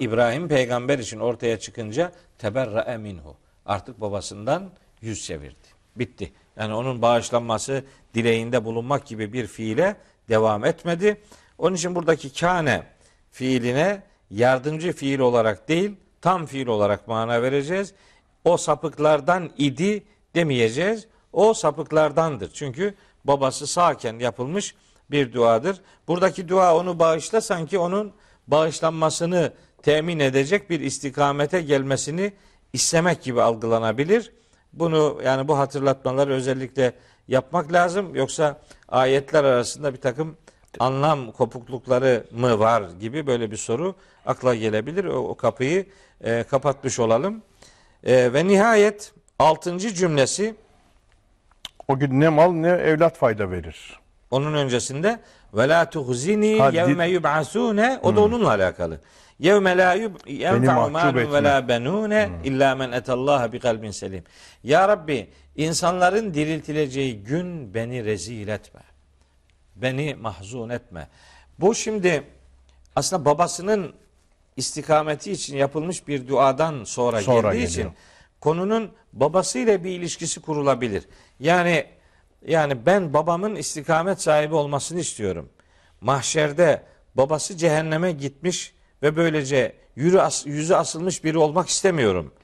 İbrahim peygamber için ortaya çıkınca teberra minhu. Artık babasından yüz çevirdi. Bitti. Yani onun bağışlanması dileğinde bulunmak gibi bir fiile devam etmedi. Onun için buradaki kâne fiiline yardımcı fiil olarak değil, tam fiil olarak mana vereceğiz. O sapıklardan idi demeyeceğiz. O sapıklardandır. Çünkü babası sağken yapılmış bir duadır. Buradaki dua onu bağışla sanki onun bağışlanmasını temin edecek bir istikamete gelmesini istemek gibi algılanabilir. Bunu yani bu hatırlatmaları özellikle yapmak lazım. Yoksa ayetler arasında bir takım anlam kopuklukları mı var gibi böyle bir soru akla gelebilir. O, o kapıyı e, kapatmış olalım. E, ve nihayet altıncı cümlesi O gün ne mal ne evlat fayda verir. onun öncesinde ve la tuhzini yevme yub'asune o da onunla alakalı. Yevme la yenfe'u malun ve la benune illa men etallaha bi kalbin selim. Ya Rabbi insanların diriltileceği gün beni rezil etme. Beni mahzun etme. Bu şimdi aslında babasının istikameti için yapılmış bir duadan sonra, Sonra geldiği geliyor. için konunun babasıyla bir ilişkisi kurulabilir. Yani yani ben babamın istikamet sahibi olmasını istiyorum. Mahşerde babası cehenneme gitmiş ve böylece yürü as- yüzü asılmış biri olmak istemiyorum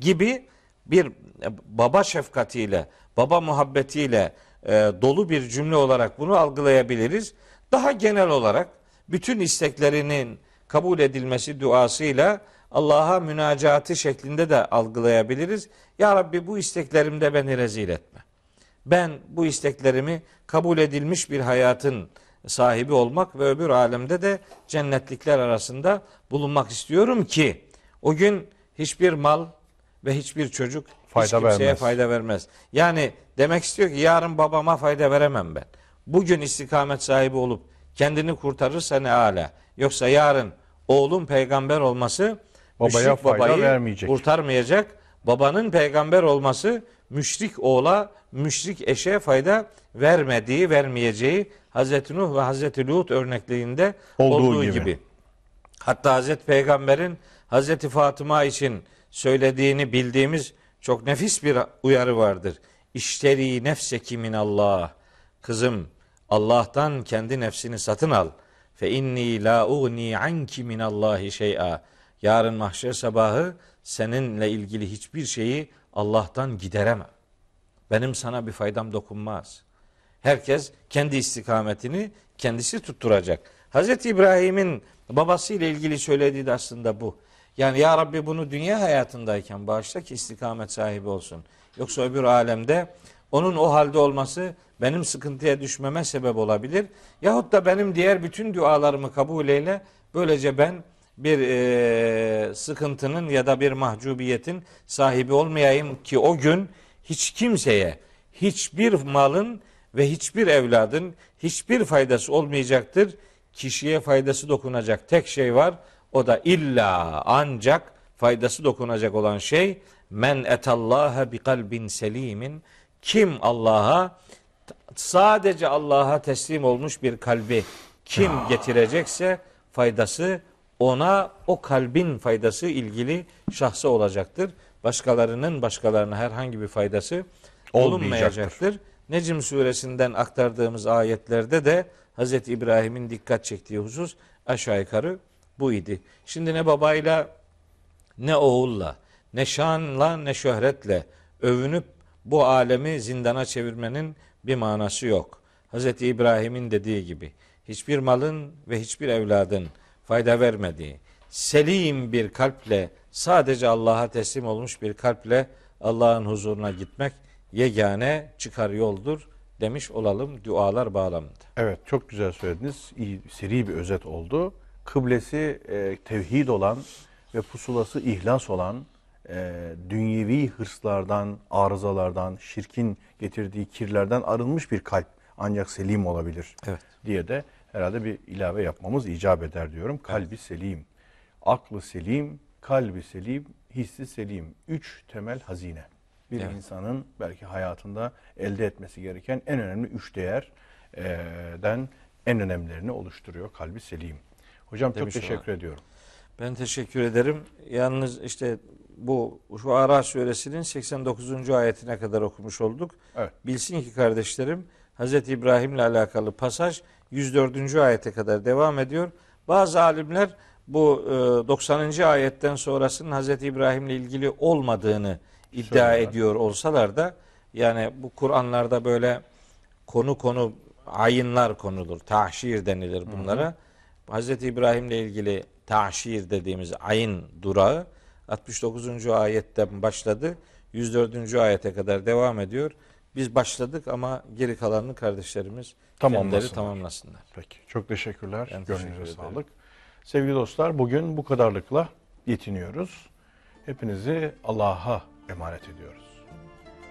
gibi bir baba şefkatiyle, baba muhabbetiyle e, dolu bir cümle olarak bunu algılayabiliriz. Daha genel olarak bütün isteklerinin kabul edilmesi duasıyla Allah'a münacatı şeklinde de algılayabiliriz. Ya Rabbi bu isteklerimde beni rezil etme. Ben bu isteklerimi kabul edilmiş bir hayatın sahibi olmak ve öbür alemde de cennetlikler arasında bulunmak istiyorum ki o gün hiçbir mal ve hiçbir çocuk Fayda hiç kimseye vermez. fayda vermez. Yani demek istiyor ki yarın babama fayda veremem ben. Bugün istikamet sahibi olup kendini kurtarırsa ne ala. Yoksa yarın oğlun peygamber olması Babaya müşrik fayda babayı vermeyecek. kurtarmayacak. Babanın peygamber olması müşrik oğla, müşrik eşe fayda vermediği, vermeyeceği Hazreti Nuh ve Hazreti Lut örnekliğinde Olduğu olduğu, gibi. gibi. Hatta Hazreti Peygamber'in Hazreti Fatıma için söylediğini bildiğimiz çok nefis bir uyarı vardır. İşteri nefseki min Allah. Kızım Allah'tan kendi nefsini satın al. Fe inni la ugni anki min Allahi şey'a. Yarın mahşer sabahı seninle ilgili hiçbir şeyi Allah'tan gideremem. Benim sana bir faydam dokunmaz. Herkes kendi istikametini kendisi tutturacak. Hazreti İbrahim'in babasıyla ilgili söylediği de aslında bu. Yani ya Rabbi bunu dünya hayatındayken bağışla ki istikamet sahibi olsun. Yoksa öbür alemde onun o halde olması benim sıkıntıya düşmeme sebep olabilir. Yahut da benim diğer bütün dualarımı kabul eyle. Böylece ben bir e, sıkıntının ya da bir mahcubiyetin sahibi olmayayım ki o gün hiç kimseye hiçbir malın ve hiçbir evladın hiçbir faydası olmayacaktır. Kişiye faydası dokunacak tek şey var. O da illa ancak faydası dokunacak olan şey men etallaha bi kalbin selimin kim Allah'a sadece Allah'a teslim olmuş bir kalbi kim getirecekse faydası ona o kalbin faydası ilgili şahsı olacaktır. Başkalarının başkalarına herhangi bir faydası olunmayacaktır. Necm suresinden aktardığımız ayetlerde de Hz. İbrahim'in dikkat çektiği husus aşağı yukarı bu idi. Şimdi ne babayla ne oğulla, ne şanla ne şöhretle övünüp bu alemi zindana çevirmenin bir manası yok. Hz. İbrahim'in dediği gibi hiçbir malın ve hiçbir evladın fayda vermediği, selim bir kalple sadece Allah'a teslim olmuş bir kalple Allah'ın huzuruna gitmek yegane çıkar yoldur demiş olalım dualar bağlamında. Evet çok güzel söylediniz. İyi, seri bir özet oldu. Kıblesi e, tevhid olan ve pusulası ihlas olan e, dünyevi hırslardan, arızalardan, şirkin getirdiği kirlerden arınmış bir kalp ancak selim olabilir Evet. diye de herhalde bir ilave yapmamız icap eder diyorum. Kalbi selim, aklı selim, kalbi selim, hissi selim. Üç temel hazine. Bir Evet. insanın belki hayatında elde etmesi gereken en önemli üç değerden en önemlilerini oluşturuyor kalbi selim. Hocam Demiş çok teşekkür olan. ediyorum. Ben teşekkür ederim. Yalnız işte bu şu Ara suresinin 89. ayetine kadar okumuş olduk. Evet. Bilsin ki kardeşlerim Hz. İbrahim'le alakalı pasaj 104. ayete kadar devam ediyor. Bazı alimler bu e, 90. ayetten sonrasının Hz. İbrahim'le ilgili olmadığını iddia Söylüyorlar. ediyor olsalar da yani bu Kur'anlarda böyle konu konu ayınlar konulur. Tahşir denilir bunlara. Hz. İbrahim'le ilgili tahşir dediğimiz ayın durağı 69. ayetten başladı. 104. ayete kadar devam ediyor. Biz başladık ama geri kalanını kardeşlerimiz kendileri tamamlasınlar. Peki. Çok teşekkürler. Ben teşekkür Gönlünüze ederim. sağlık. Sevgili dostlar bugün bu kadarlıkla yetiniyoruz. Hepinizi Allah'a emanet ediyoruz.